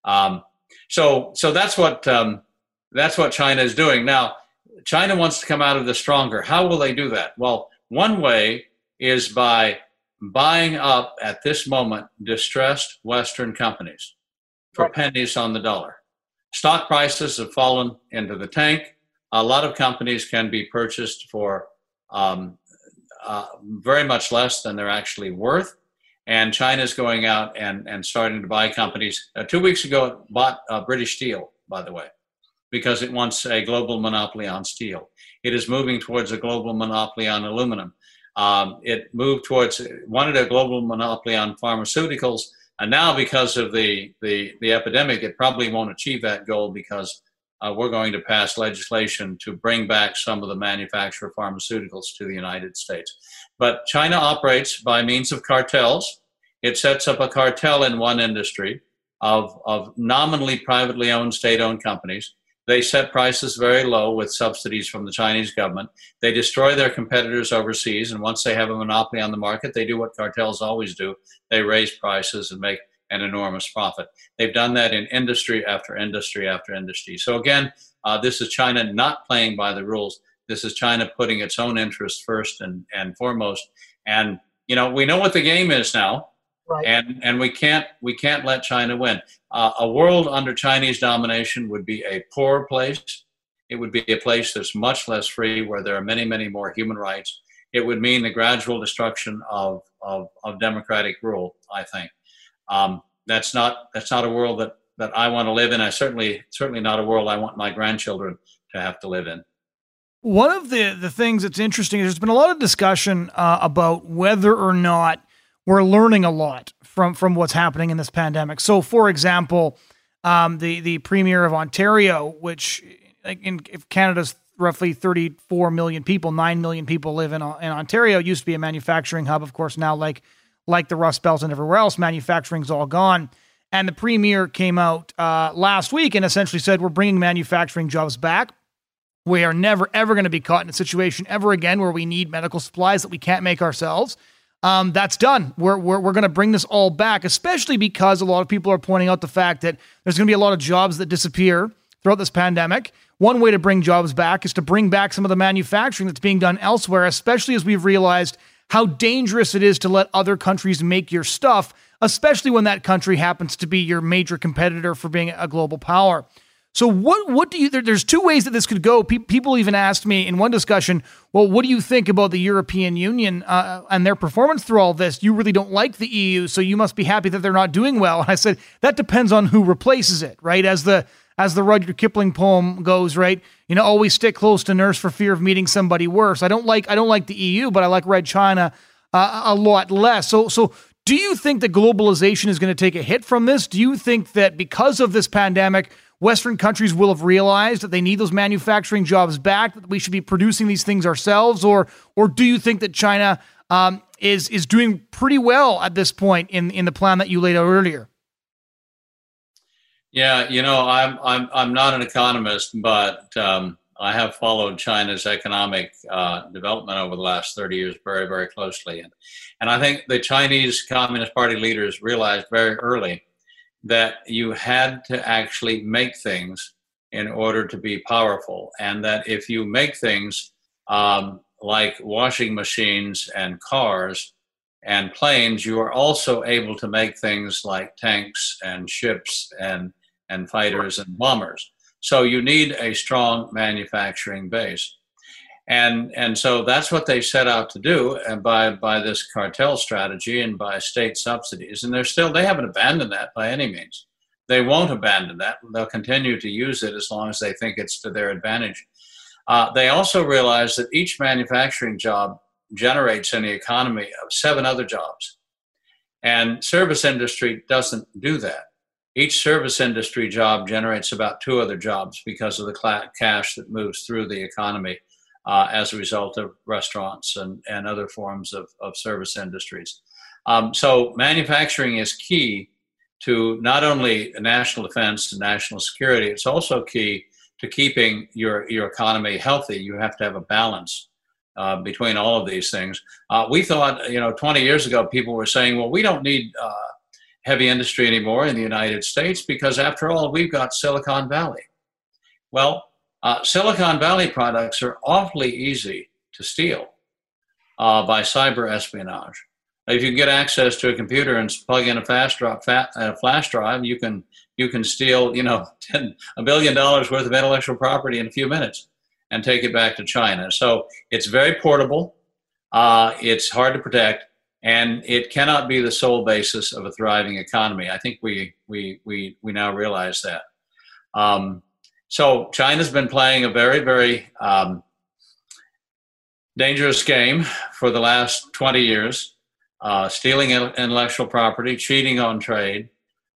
Um, so, so that's what um, that's what China is doing. Now, China wants to come out of this stronger. How will they do that? Well, one way is by buying up at this moment distressed Western companies for pennies on the dollar. Stock prices have fallen into the tank. A lot of companies can be purchased for um, uh, very much less than they're actually worth. And China is going out and, and starting to buy companies. Uh, two weeks ago, it bought uh, British Steel, by the way because it wants a global monopoly on steel. It is moving towards a global monopoly on aluminum. Um, it moved towards wanted a global monopoly on pharmaceuticals, and now because of the the, the epidemic, it probably won't achieve that goal because uh, we're going to pass legislation to bring back some of the manufacture of pharmaceuticals to the United States. But China operates by means of cartels. It sets up a cartel in one industry of, of nominally privately owned state owned companies they set prices very low with subsidies from the Chinese government. They destroy their competitors overseas, and once they have a monopoly on the market, they do what cartels always do: they raise prices and make an enormous profit. They've done that in industry after industry after industry. So again, uh, this is China not playing by the rules. This is China putting its own interests first and, and foremost. And you know, we know what the game is now, right. and and we can't we can't let China win. Uh, a world under Chinese domination would be a poor place. It would be a place that's much less free, where there are many many more human rights. It would mean the gradual destruction of of, of democratic rule. I think um, that's not that's not a world that that I want to live in. I certainly certainly not a world I want my grandchildren to have to live in. One of the the things that's interesting is there's been a lot of discussion uh, about whether or not we're learning a lot from from what's happening in this pandemic. So, for example, um, the the premier of Ontario, which in if Canada's roughly 34 million people, 9 million people live in, in Ontario. It used to be a manufacturing hub, of course. Now, like like the Rust Belt and everywhere else, manufacturing's all gone. And the premier came out uh, last week and essentially said, We're bringing manufacturing jobs back. We are never, ever going to be caught in a situation ever again where we need medical supplies that we can't make ourselves. Um, that's done. We're, we're, we're going to bring this all back, especially because a lot of people are pointing out the fact that there's going to be a lot of jobs that disappear throughout this pandemic. One way to bring jobs back is to bring back some of the manufacturing that's being done elsewhere, especially as we've realized how dangerous it is to let other countries make your stuff, especially when that country happens to be your major competitor for being a global power. So what what do you there, there's two ways that this could go. Pe- people even asked me in one discussion, well, what do you think about the European Union uh, and their performance through all this? You really don't like the EU, so you must be happy that they're not doing well. And I said that depends on who replaces it, right? As the as the Rudyard Kipling poem goes, right? You know, always stick close to nurse for fear of meeting somebody worse. I don't like I don't like the EU, but I like Red China uh, a lot less. So so do you think that globalization is going to take a hit from this? Do you think that because of this pandemic, Western countries will have realized that they need those manufacturing jobs back, that we should be producing these things ourselves, or or do you think that China um, is is doing pretty well at this point in in the plan that you laid out earlier? Yeah, you know, I'm I'm I'm not an economist, but um, I have followed China's economic uh, development over the last 30 years very very closely, and and I think the Chinese Communist Party leaders realized very early that you had to actually make things in order to be powerful, and that if you make things um, like washing machines and cars and planes, you are also able to make things like tanks and ships and and fighters and bombers. So you need a strong manufacturing base. And, and so that's what they set out to do uh, by, by this cartel strategy and by state subsidies. And they're still, they haven't abandoned that by any means. They won't abandon that. They'll continue to use it as long as they think it's to their advantage. Uh, they also realize that each manufacturing job generates in the economy of seven other jobs. And service industry doesn't do that each service industry job generates about two other jobs because of the cash that moves through the economy uh, as a result of restaurants and, and other forms of, of service industries. Um, so, manufacturing is key to not only national defense and national security, it's also key to keeping your, your economy healthy. You have to have a balance uh, between all of these things. Uh, we thought, you know, 20 years ago, people were saying, well, we don't need uh, heavy industry anymore in the United States because, after all, we've got Silicon Valley. Well, uh, Silicon Valley products are awfully easy to steal uh, by cyber espionage. If you get access to a computer and plug in a fast drive, fat, flash drive, you can you can steal you know ten, a billion dollars worth of intellectual property in a few minutes and take it back to China. So it's very portable. Uh, it's hard to protect, and it cannot be the sole basis of a thriving economy. I think we we we we now realize that. Um, so China's been playing a very very um, dangerous game for the last 20 years, uh, stealing intellectual property, cheating on trade,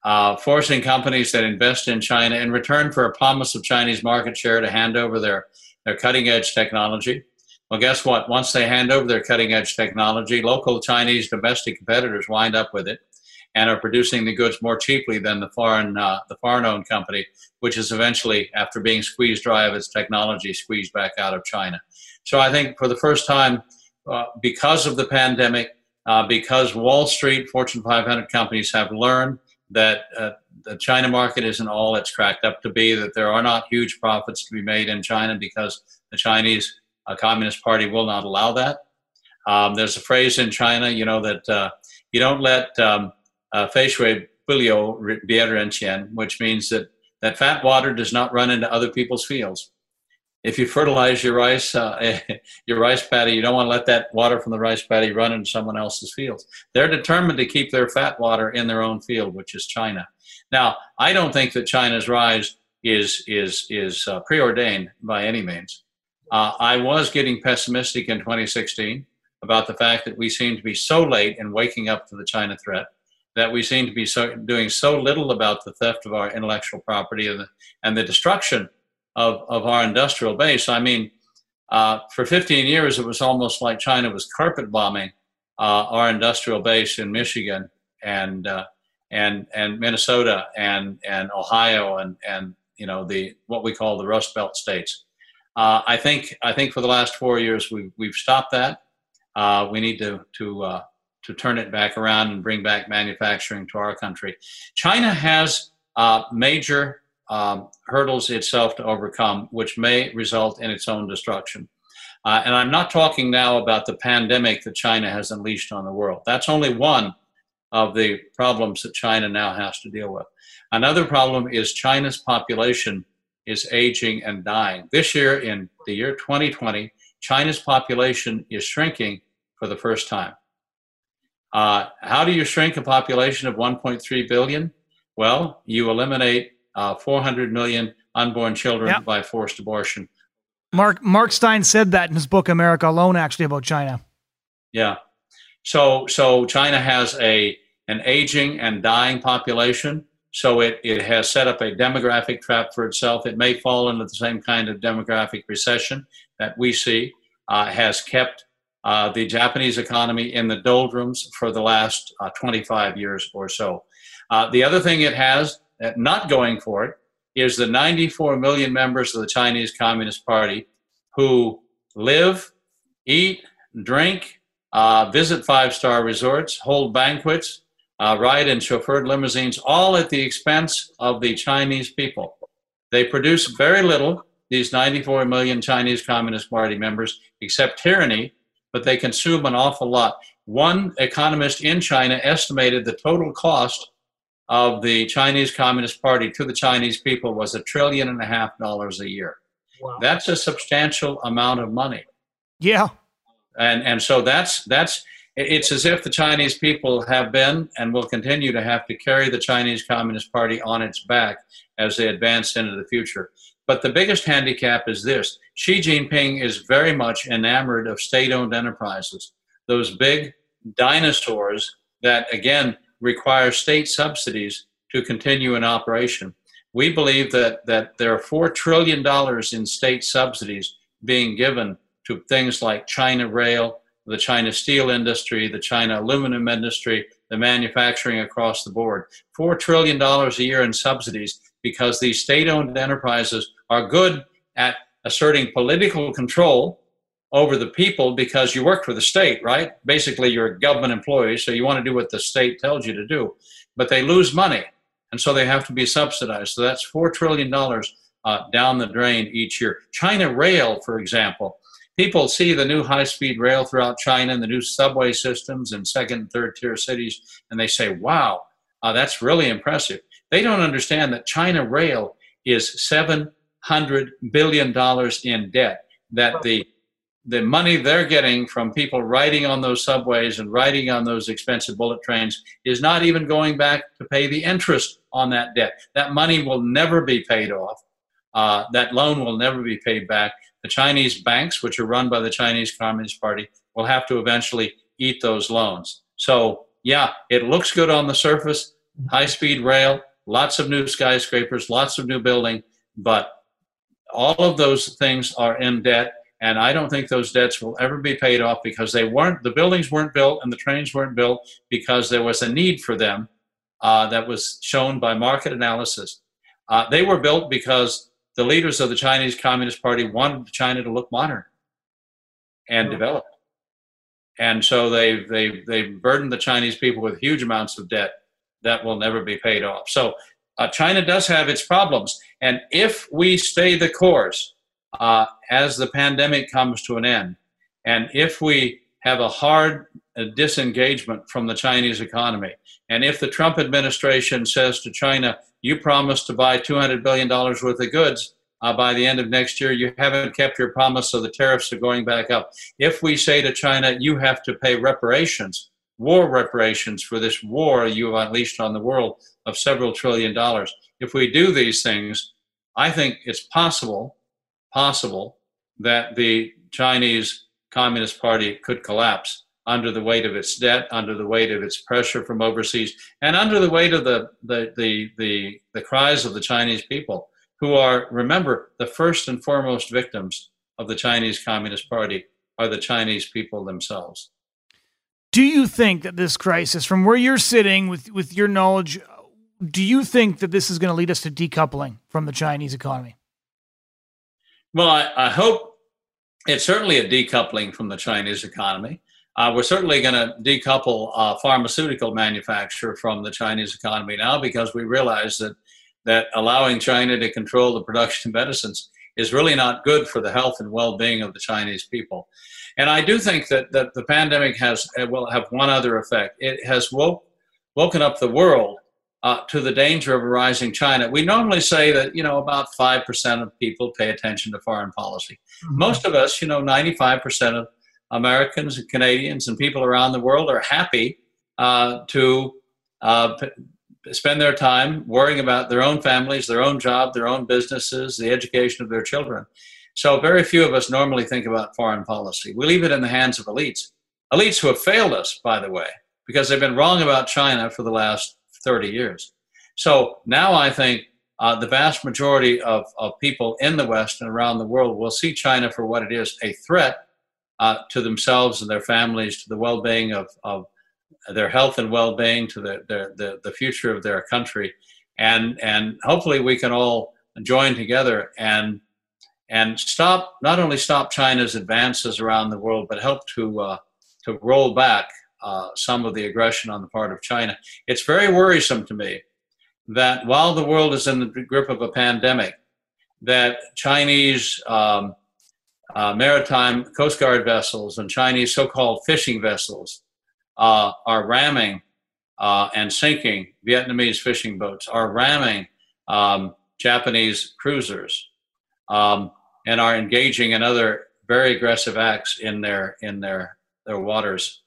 uh, forcing companies that invest in China in return for a promise of Chinese market share to hand over their their cutting edge technology. Well, guess what? Once they hand over their cutting edge technology, local Chinese domestic competitors wind up with it and are producing the goods more cheaply than the foreign uh, the foreign owned company, which is eventually, after being squeezed dry of its technology, squeezed back out of China. So I think for the first time, uh, because of the pandemic, uh, because Wall Street, Fortune 500 companies have learned that uh, the China market isn't all it's cracked up to be, that there are not huge profits to be made in China because the Chinese uh, Communist Party will not allow that. Um, there's a phrase in China, you know, that uh, you don't let um, uh, bilio bie which means that, that fat water does not run into other people's fields if you fertilize your rice uh, your rice paddy, you don't want to let that water from the rice paddy run into someone else's fields. They're determined to keep their fat water in their own field, which is China. Now, I don't think that China's rise is is is uh, preordained by any means. Uh, I was getting pessimistic in 2016 about the fact that we seem to be so late in waking up to the China threat, that we seem to be so, doing so little about the theft of our intellectual property and the, and the destruction of, of our industrial base. I mean, uh, for 15 years, it was almost like China was carpet bombing uh, our industrial base in Michigan and uh, and and Minnesota and and Ohio and and you know the what we call the Rust Belt states. Uh, I think I think for the last four years we've we've stopped that. Uh, we need to to uh, to turn it back around and bring back manufacturing to our country. China has major um, hurdles itself to overcome, which may result in its own destruction. Uh, and I'm not talking now about the pandemic that China has unleashed on the world. That's only one of the problems that China now has to deal with. Another problem is China's population is aging and dying. This year, in the year 2020, China's population is shrinking for the first time. Uh, how do you shrink a population of 1.3 billion? Well, you eliminate uh, 400 million unborn children yep. by forced abortion. Mark Mark Steyn said that in his book America Alone, actually about China. Yeah, so so China has a an aging and dying population, so it it has set up a demographic trap for itself. It may fall into the same kind of demographic recession that we see. Uh, has kept uh, the Japanese economy in the doldrums for the last uh, 25 years or so. Uh, the other thing it has not going for it is the 94 million members of the Chinese Communist Party who live, eat, drink, uh, visit five star resorts, hold banquets, uh, ride in chauffeured limousines, all at the expense of the Chinese people. They produce very little, these 94 million Chinese Communist Party members, except tyranny, but they consume an awful lot. One economist in China estimated the total cost of the Chinese Communist Party to the Chinese people was a trillion and a half dollars a year. Wow. That's a substantial amount of money. Yeah. And and so that's that's it's as if the Chinese people have been and will continue to have to carry the Chinese Communist Party on its back as they advance into the future. But the biggest handicap is this Xi Jinping is very much enamored of state owned enterprises, those big dinosaurs that, again, require state subsidies to continue in operation. We believe that, that there are $4 trillion in state subsidies being given to things like China Rail, the China steel industry, the China aluminum industry, the manufacturing across the board. $4 trillion a year in subsidies because these state owned enterprises are good at asserting political control over the people because you work for the state, right? Basically, you're a government employee, so you want to do what the state tells you to do. But they lose money, and so they have to be subsidized. So that's $4 trillion uh, down the drain each year. China Rail, for example, people see the new high speed rail throughout China and the new subway systems in second and third tier cities, and they say, wow, uh, that's really impressive. They don't understand that China Rail is $700 billion in debt, that the the money they're getting from people riding on those subways and riding on those expensive bullet trains is not even going back to pay the interest on that debt. That money will never be paid off. Uh, that loan will never be paid back. The Chinese banks, which are run by the Chinese Communist Party, will have to eventually eat those loans. So, yeah, it looks good on the surface high speed rail, lots of new skyscrapers, lots of new building, but all of those things are in debt and I don't think those debts will ever be paid off because they weren't, the buildings weren't built and the trains weren't built because there was a need for them uh, that was shown by market analysis. Uh, they were built because the leaders of the Chinese Communist Party wanted China to look modern and develop. And so they they they burdened the Chinese people with huge amounts of debt that will never be paid off. So uh, China does have its problems. And if we stay the course uh, as the pandemic comes to an end, and if we have a hard uh, disengagement from the Chinese economy, and if the Trump administration says to China, you promised to buy $200 billion worth of goods uh, by the end of next year, you haven't kept your promise, so the tariffs are going back up. If we say to China, you have to pay reparations, war reparations for this war you have unleashed on the world of several trillion dollars. If we do these things, I think it's possible, possible that the Chinese Communist Party could collapse under the weight of its debt, under the weight of its pressure from overseas, and under the weight of the the the the, the cries of the Chinese people, who are, remember, the first and foremost victims of the Chinese Communist Party are the Chinese people themselves. Do you think that this crisis, from where you're sitting with, with your knowledge, do you think that this is going to lead us to decoupling from the Chinese economy? Well, I, I hope it's certainly a decoupling from the Chinese economy. Uh, we're certainly going to decouple uh, pharmaceutical manufacture from the Chinese economy now because we realize that that allowing China to control the production of medicines is really not good for the health and well-being of the Chinese people. And I do think that, that the pandemic has will have one other effect. It has woke, woken up the world uh, to the danger of a rising China. We normally say that you know about five percent of people pay attention to foreign policy. Mm-hmm. Most of us, you know, ninety-five percent of Americans and Canadians and people around the world are happy uh, to uh, p- spend their time worrying about their own families, their own job, their own businesses, the education of their children. So very few of us normally think about foreign policy. We leave it in the hands of elites. Elites who have failed us, by the way, because they've been wrong about China for the last 30 years. So now I think uh, the vast majority of, of people in the West and around the world will see China for what it is a threat uh, to themselves and their families, to the well being of, of their health and well being, to the, the, the, the future of their country. And, and hopefully we can all join together and and stop not only stop China's advances around the world, but help to uh, to roll back uh, some of the aggression on the part of China. It's very worrisome to me that while the world is in the grip of a pandemic, that Chinese um, uh, maritime Coast Guard vessels and Chinese so-called fishing vessels uh, are ramming uh, and sinking Vietnamese fishing boats, are ramming um, Japanese cruisers um, and are engaging in other very aggressive acts in their in their their waters.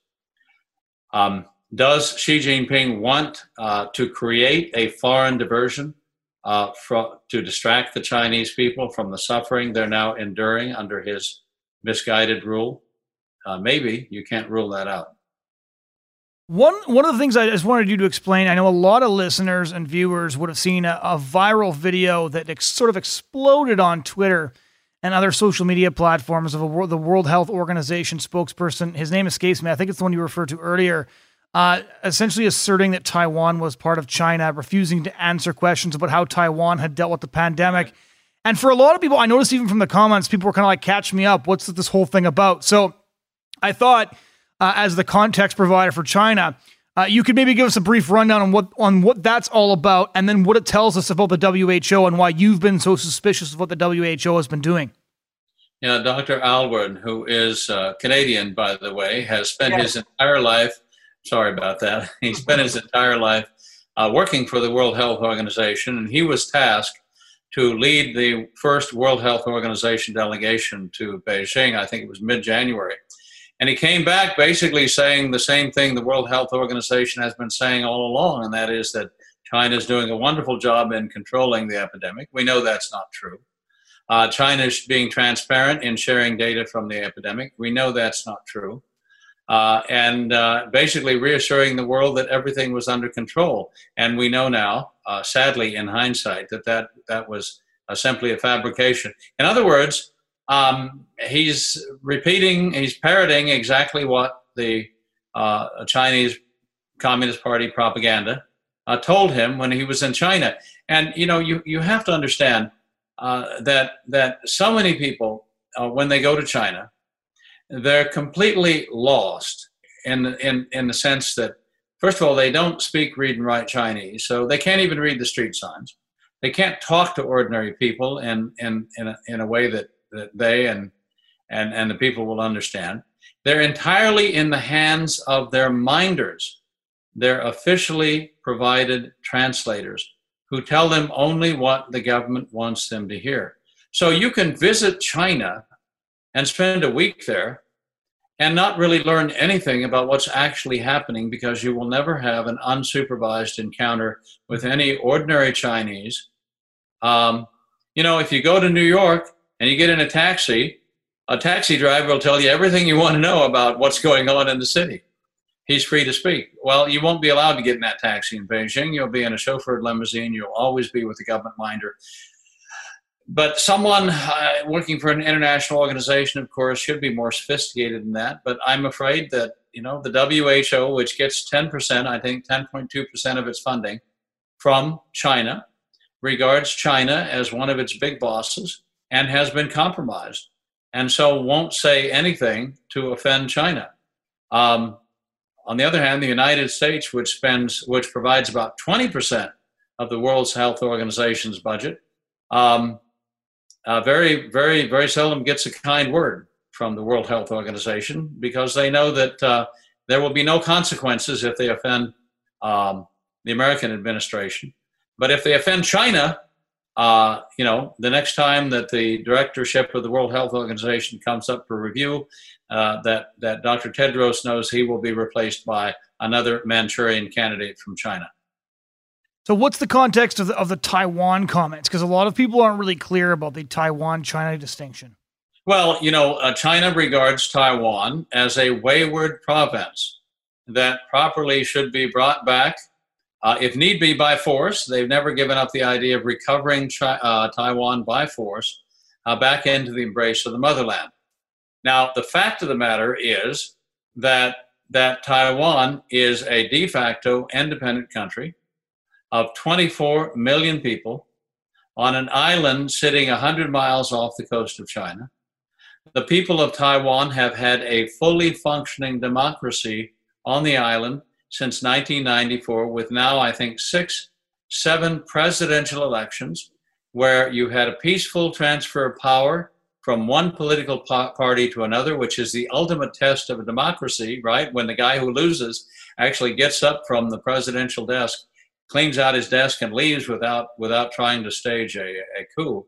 Um, does Xi Jinping want uh, to create a foreign diversion uh, to distract the Chinese people from the suffering they're now enduring under his misguided rule? Uh, maybe you can't rule that out. One one of the things I just wanted you to explain, I know a lot of listeners and viewers would have seen a, a viral video that ex- sort of exploded on Twitter and other social media platforms of a, the World Health Organization spokesperson. His name escapes me. I think it's the one you referred to earlier. Uh, essentially asserting that Taiwan was part of China, refusing to answer questions about how Taiwan had dealt with the pandemic. And for a lot of people, I noticed even from the comments, people were kind of like, catch me up. What's this whole thing about? So I thought uh, as the context provider for China. Uh, you could maybe give us a brief rundown on what on what that's all about, and then what it tells us about the WHO and why you've been so suspicious of what the WHO has been doing. Yeah, Dr. Aylward, who is uh, Canadian, by the way, has spent yes. his entire life. Sorry about that. He spent his entire life uh, working for the World Health Organization, and he was tasked to lead the first World Health Organization delegation to Beijing. I think it was mid-January and he came back basically saying the same thing the World Health Organization has been saying all along, and that is that China is doing a wonderful job in controlling the epidemic. We know that's not true. Uh, China is being transparent in sharing data from the epidemic. We know that's not true. Uh, and uh, basically reassuring the world that everything was under control. And we know now, uh, sadly, in hindsight, that that, that was uh, simply a fabrication. In other words, um, he's repeating, he's parroting exactly what the uh, Chinese Communist Party propaganda uh, told him when he was in China. And you know, you, you have to understand that that so many people, when they go to China, they're completely lost in in in the sense that first of all, they don't speak, read, and write Chinese, so they can't even read the street signs. They can't talk to ordinary people in, in, in, a, in a way that, that they and, and, and the people will understand. They're entirely in the hands of their minders, their officially provided translators, who tell them only what the government wants them to hear. So you can visit China and spend a week there and not really learn anything about what's actually happening because you will never have an unsupervised encounter with any ordinary Chinese. Um, you know, if you go to New York and you get in a taxi, a taxi driver will tell you everything you want to know about what's going on in the city. He's free to speak. Well, you won't be allowed to get in that taxi in Beijing. You'll be in a chauffeured limousine. You'll always be with a government minder but someone uh, working for an international organization, of course, should be more sophisticated than that. But I'm afraid that you know the WHO, which gets 10%, I think 10.2% of its funding from China, regards China as one of its big bosses and has been compromised, and so won't say anything to offend China. Um, on the other hand, the United States, which spends, which provides about 20% of the World's Health Organization's budget, um, uh, very, very, very seldom gets a kind word from the World Health Organization because they know that uh, there will be no consequences if they offend um, the American administration. But if they offend China, uh, you know, the next time that the directorship of the World Health Organization comes up for review, uh, that that Dr. Tedros knows he will be replaced by another Manchurian candidate from China. So, what's the context of the, of the Taiwan comments? Because a lot of people aren't really clear about the Taiwan China distinction. Well, you know, uh, China regards Taiwan as a wayward province that properly should be brought back, uh, if need be, by force. They've never given up the idea of recovering Chi- uh, Taiwan by force uh, back into the embrace of the motherland. Now, the fact of the matter is that that Taiwan is a de facto independent country of 24 million people on an island sitting 100 miles off the coast of China. The people of Taiwan have had a fully functioning democracy on the island since 1994, with now, I think, six, seven presidential elections where you had a peaceful transfer of power from one political party to another, which is the ultimate test of a democracy, right? When the guy who loses actually gets up from the presidential desk cleans out his desk and leaves without without trying to stage a, a coup.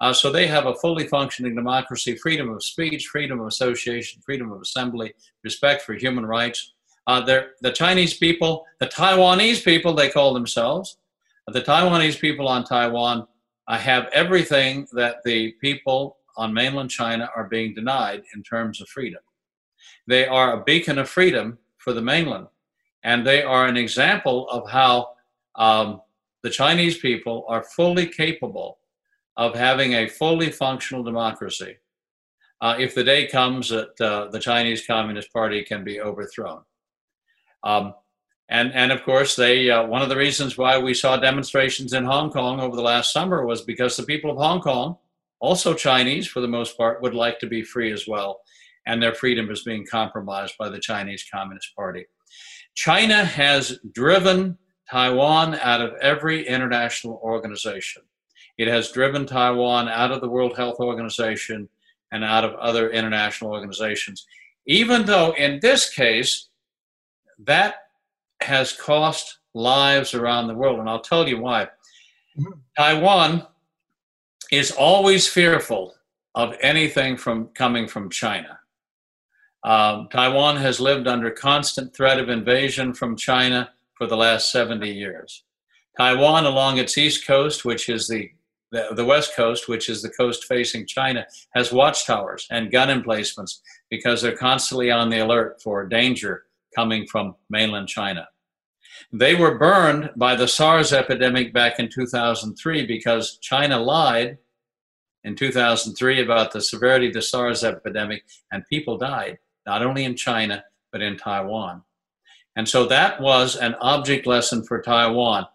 Uh, so they have a fully functioning democracy, freedom of speech, freedom of association, freedom of assembly, respect for human rights. Uh, the Chinese people, the Taiwanese people, they call themselves, the Taiwanese people on Taiwan uh, have everything that the people on mainland China are being denied in terms of freedom. They are a beacon of freedom for the mainland, and they are an example of how um, the Chinese people are fully capable of having a fully functional democracy uh, if the day comes that uh, the Chinese Communist Party can be overthrown. Um, and, and of course, they uh, one of the reasons why we saw demonstrations in Hong Kong over the last summer was because the people of Hong Kong, also Chinese for the most part, would like to be free as well, and their freedom is being compromised by the Chinese Communist Party. China has driven Taiwan out of every international organization. It has driven Taiwan out of the World Health Organization and out of other international organizations. Even though in this case, that has cost lives around the world. And I'll tell you why. Mm-hmm. Taiwan is always fearful of anything from coming from China. Um, Taiwan has lived under constant threat of invasion from China for the last 70 years. Taiwan, along its east coast, which is the, the, the west coast, which is the coast facing China, has watchtowers and gun emplacements because they're constantly on the alert for danger coming from mainland China. They were burned by the SARS epidemic back in 2003 because China lied in 2003 about the severity of the SARS epidemic, and people died, not only in China, but in Taiwan. And so that was an object lesson for Taiwan.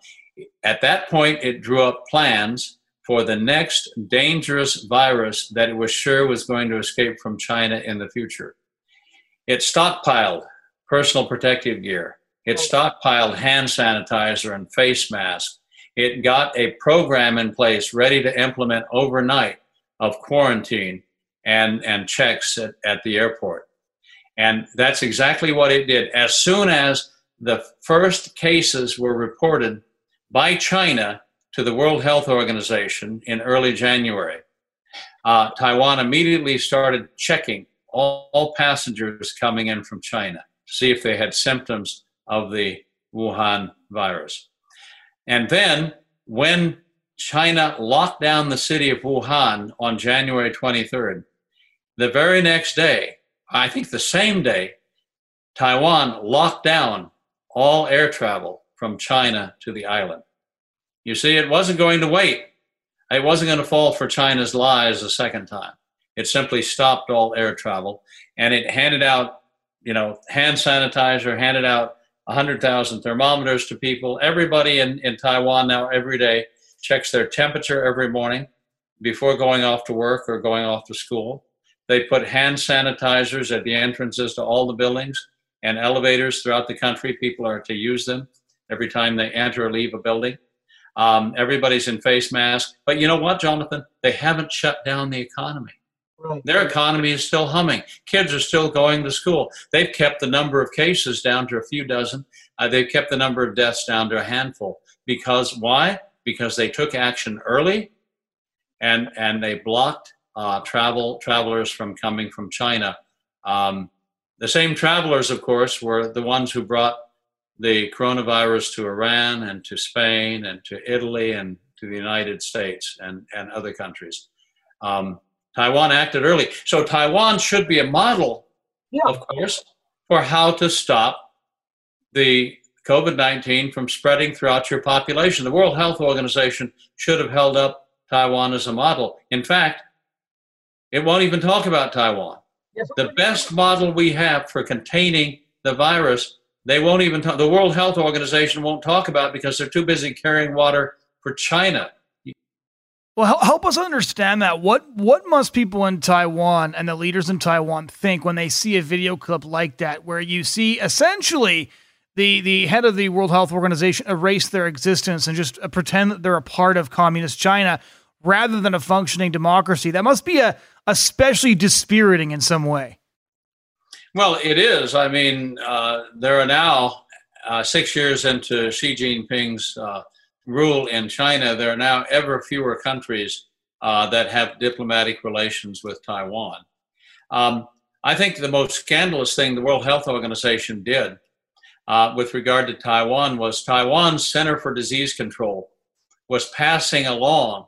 At that point, it drew up plans for the next dangerous virus that it was sure was going to escape from China in the future. It stockpiled personal protective gear. It stockpiled hand sanitizer and face masks. It got a program in place ready to implement overnight of quarantine and, and checks at, at the airport. And that's exactly what it did. As soon as the first cases were reported by China to the World Health Organization in early January, uh, Taiwan immediately started checking all, all, passengers coming in from China to see if they had symptoms of the Wuhan virus. And then, when China locked down the city of Wuhan on January 23rd, the very next day, I think the same day, Taiwan locked down all air travel from China to the island. You see, it wasn't going to wait. It wasn't going to fall for China's lies a second time. It simply stopped all air travel and it handed out, you know, hand sanitizer, handed out 100,000 thermometers to people. Everybody in, in Taiwan now every day checks their temperature every morning before going off to work or going off to school. They put hand sanitizers at the entrances to all the buildings and elevators throughout the country. People are to use them every time they enter or leave a building. Um, everybody's in face masks. But you know what, Jonathon? They haven't shut down the economy. Right. Their economy is still humming. Kids are still going to school. They've kept the number of cases down to a few dozen. Uh, they've kept the number of deaths down to a handful. Because why? Because they took action early, and and they blocked uh, travel travelers from coming from China. Um, the same travelers, of course, were the ones who brought the coronavirus to Iran and to Spain and to Italy and to the United States and, and other countries. Um, Taiwan acted early. So Taiwan should be a model, yeah. of course, for how to stop the COVID 19 from spreading throughout your population. The World Health Organization should have held up Taiwan as a model. In fact, it won't even talk about Taiwan. Yes. The best model we have for containing the virus they won't even talk, the World Health Organization won't talk about because they're too busy carrying water for China. Well, help us understand that. What what must people in Taiwan and the leaders in Taiwan think when they see a video clip like that, where you see essentially the the head of the World Health Organization erase their existence and just uh, pretend that they're a part of communist China rather than a functioning democracy? That must be a especially dispiriting in some way. Well, it is. I mean, uh, there are now uh, six years into Xi Jinping's uh, rule in China. There are now ever fewer countries uh, that have diplomatic relations with Taiwan. Um, I think the most scandalous thing the World Health Organization did uh, with regard to Taiwan was Taiwan's Center for Disease Control was passing along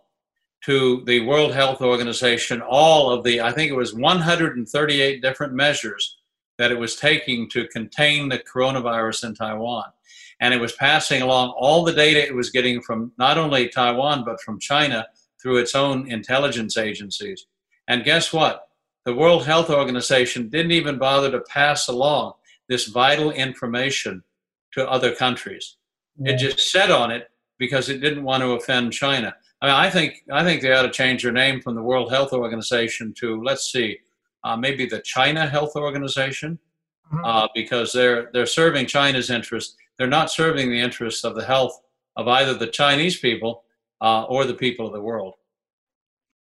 to the World Health Organization all of the, I think it was 138 different measures that it was taking to contain the coronavirus in Taiwan. And it was passing along all the data it was getting from not only Taiwan, but from China through its own intelligence agencies. And guess what? The World Health Organization didn't even bother to pass along this vital information to other countries. Yeah. It just sat on it because it didn't want to offend China. I mean, I think I think they ought to change their name from the World Health Organization to let's see, uh, maybe the China Health Organization, mm-hmm. uh, because they're they're serving China's interest. They're not serving the interests of the health of either the Chinese people uh, or the people of the world.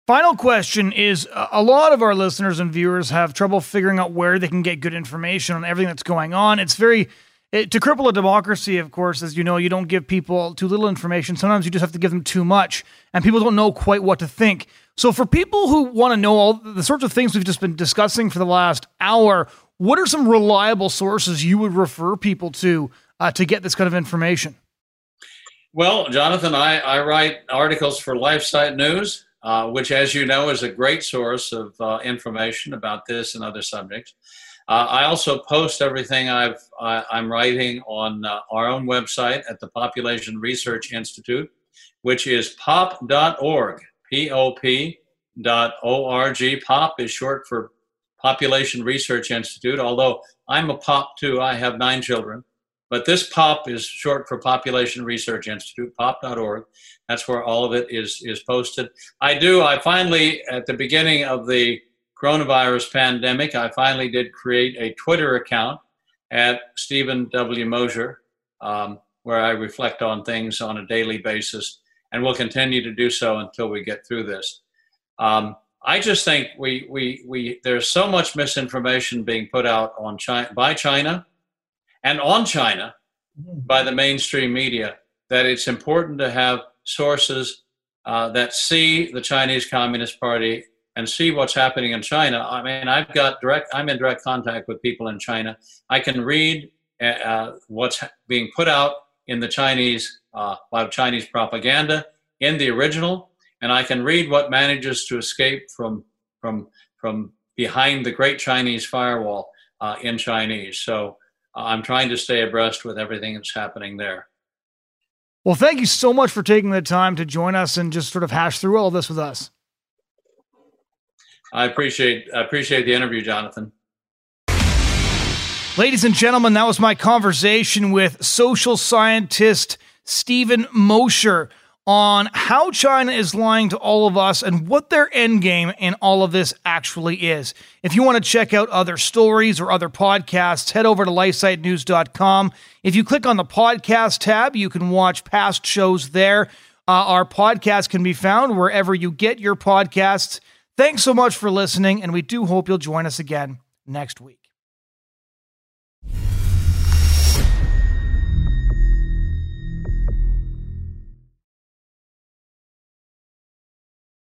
Final question is a lot of our listeners and viewers have trouble figuring out where they can get good information on everything that's going on. It's very it, to cripple a democracy, of course, as you know, you don't give people too little information. Sometimes you just have to give them too much, and people don't know quite what to think. So, for people who want to know all the sorts of things we've just been discussing for the last hour, what are some reliable sources you would refer people to uh, to get this kind of information? Well, Jonathon, I, I write articles for LifeSite News, uh, which, as you know, is a great source of uh, information about this and other subjects. Uh, I also post everything I've, I, am writing on uh, our own website at the Population Research Institute, which is pop.org, P-O-P dot O-R-G. POP is short for Population Research Institute, although I'm a POP too. I have nine children. But this POP is short for Population Research Institute, pop.org. That's where all of it is, is posted. I do, I finally, at the beginning of the coronavirus pandemic, I finally did create a Twitter account at Steven W. Mosher, um, where I reflect on things on a daily basis, and will continue to do so until we get through this. Um, I just think we, we, we, there's so much misinformation being put out on China, by China and on China by the mainstream media that it's important to have sources uh, that see the Chinese Communist Party and see what's happening in China. I mean, I've got direct, I'm in direct contact with people in China. I can read uh, uh what's being put out in the Chinese, uh, by Chinese propaganda in the original, and I can read what manages to escape from, from, from behind the great Chinese firewall uh, in Chinese. So uh, I'm trying to stay abreast with everything that's happening there. Well, thank you so much for taking the time to join us and just sort of hash through all this with us. I appreciate I appreciate the interview, Jonathon. Ladies and gentlemen, that was my conversation with social scientist Steven Mosher on how China is lying to all of us and what their end game in all of this actually is. If you want to check out other stories or other podcasts, head over to lifesitenews.com. If you click on the podcast tab, you can watch past shows there. Uh, our podcast can be found wherever you get your podcasts. Thanks so much for listening, and we do hope you'll join us again next week.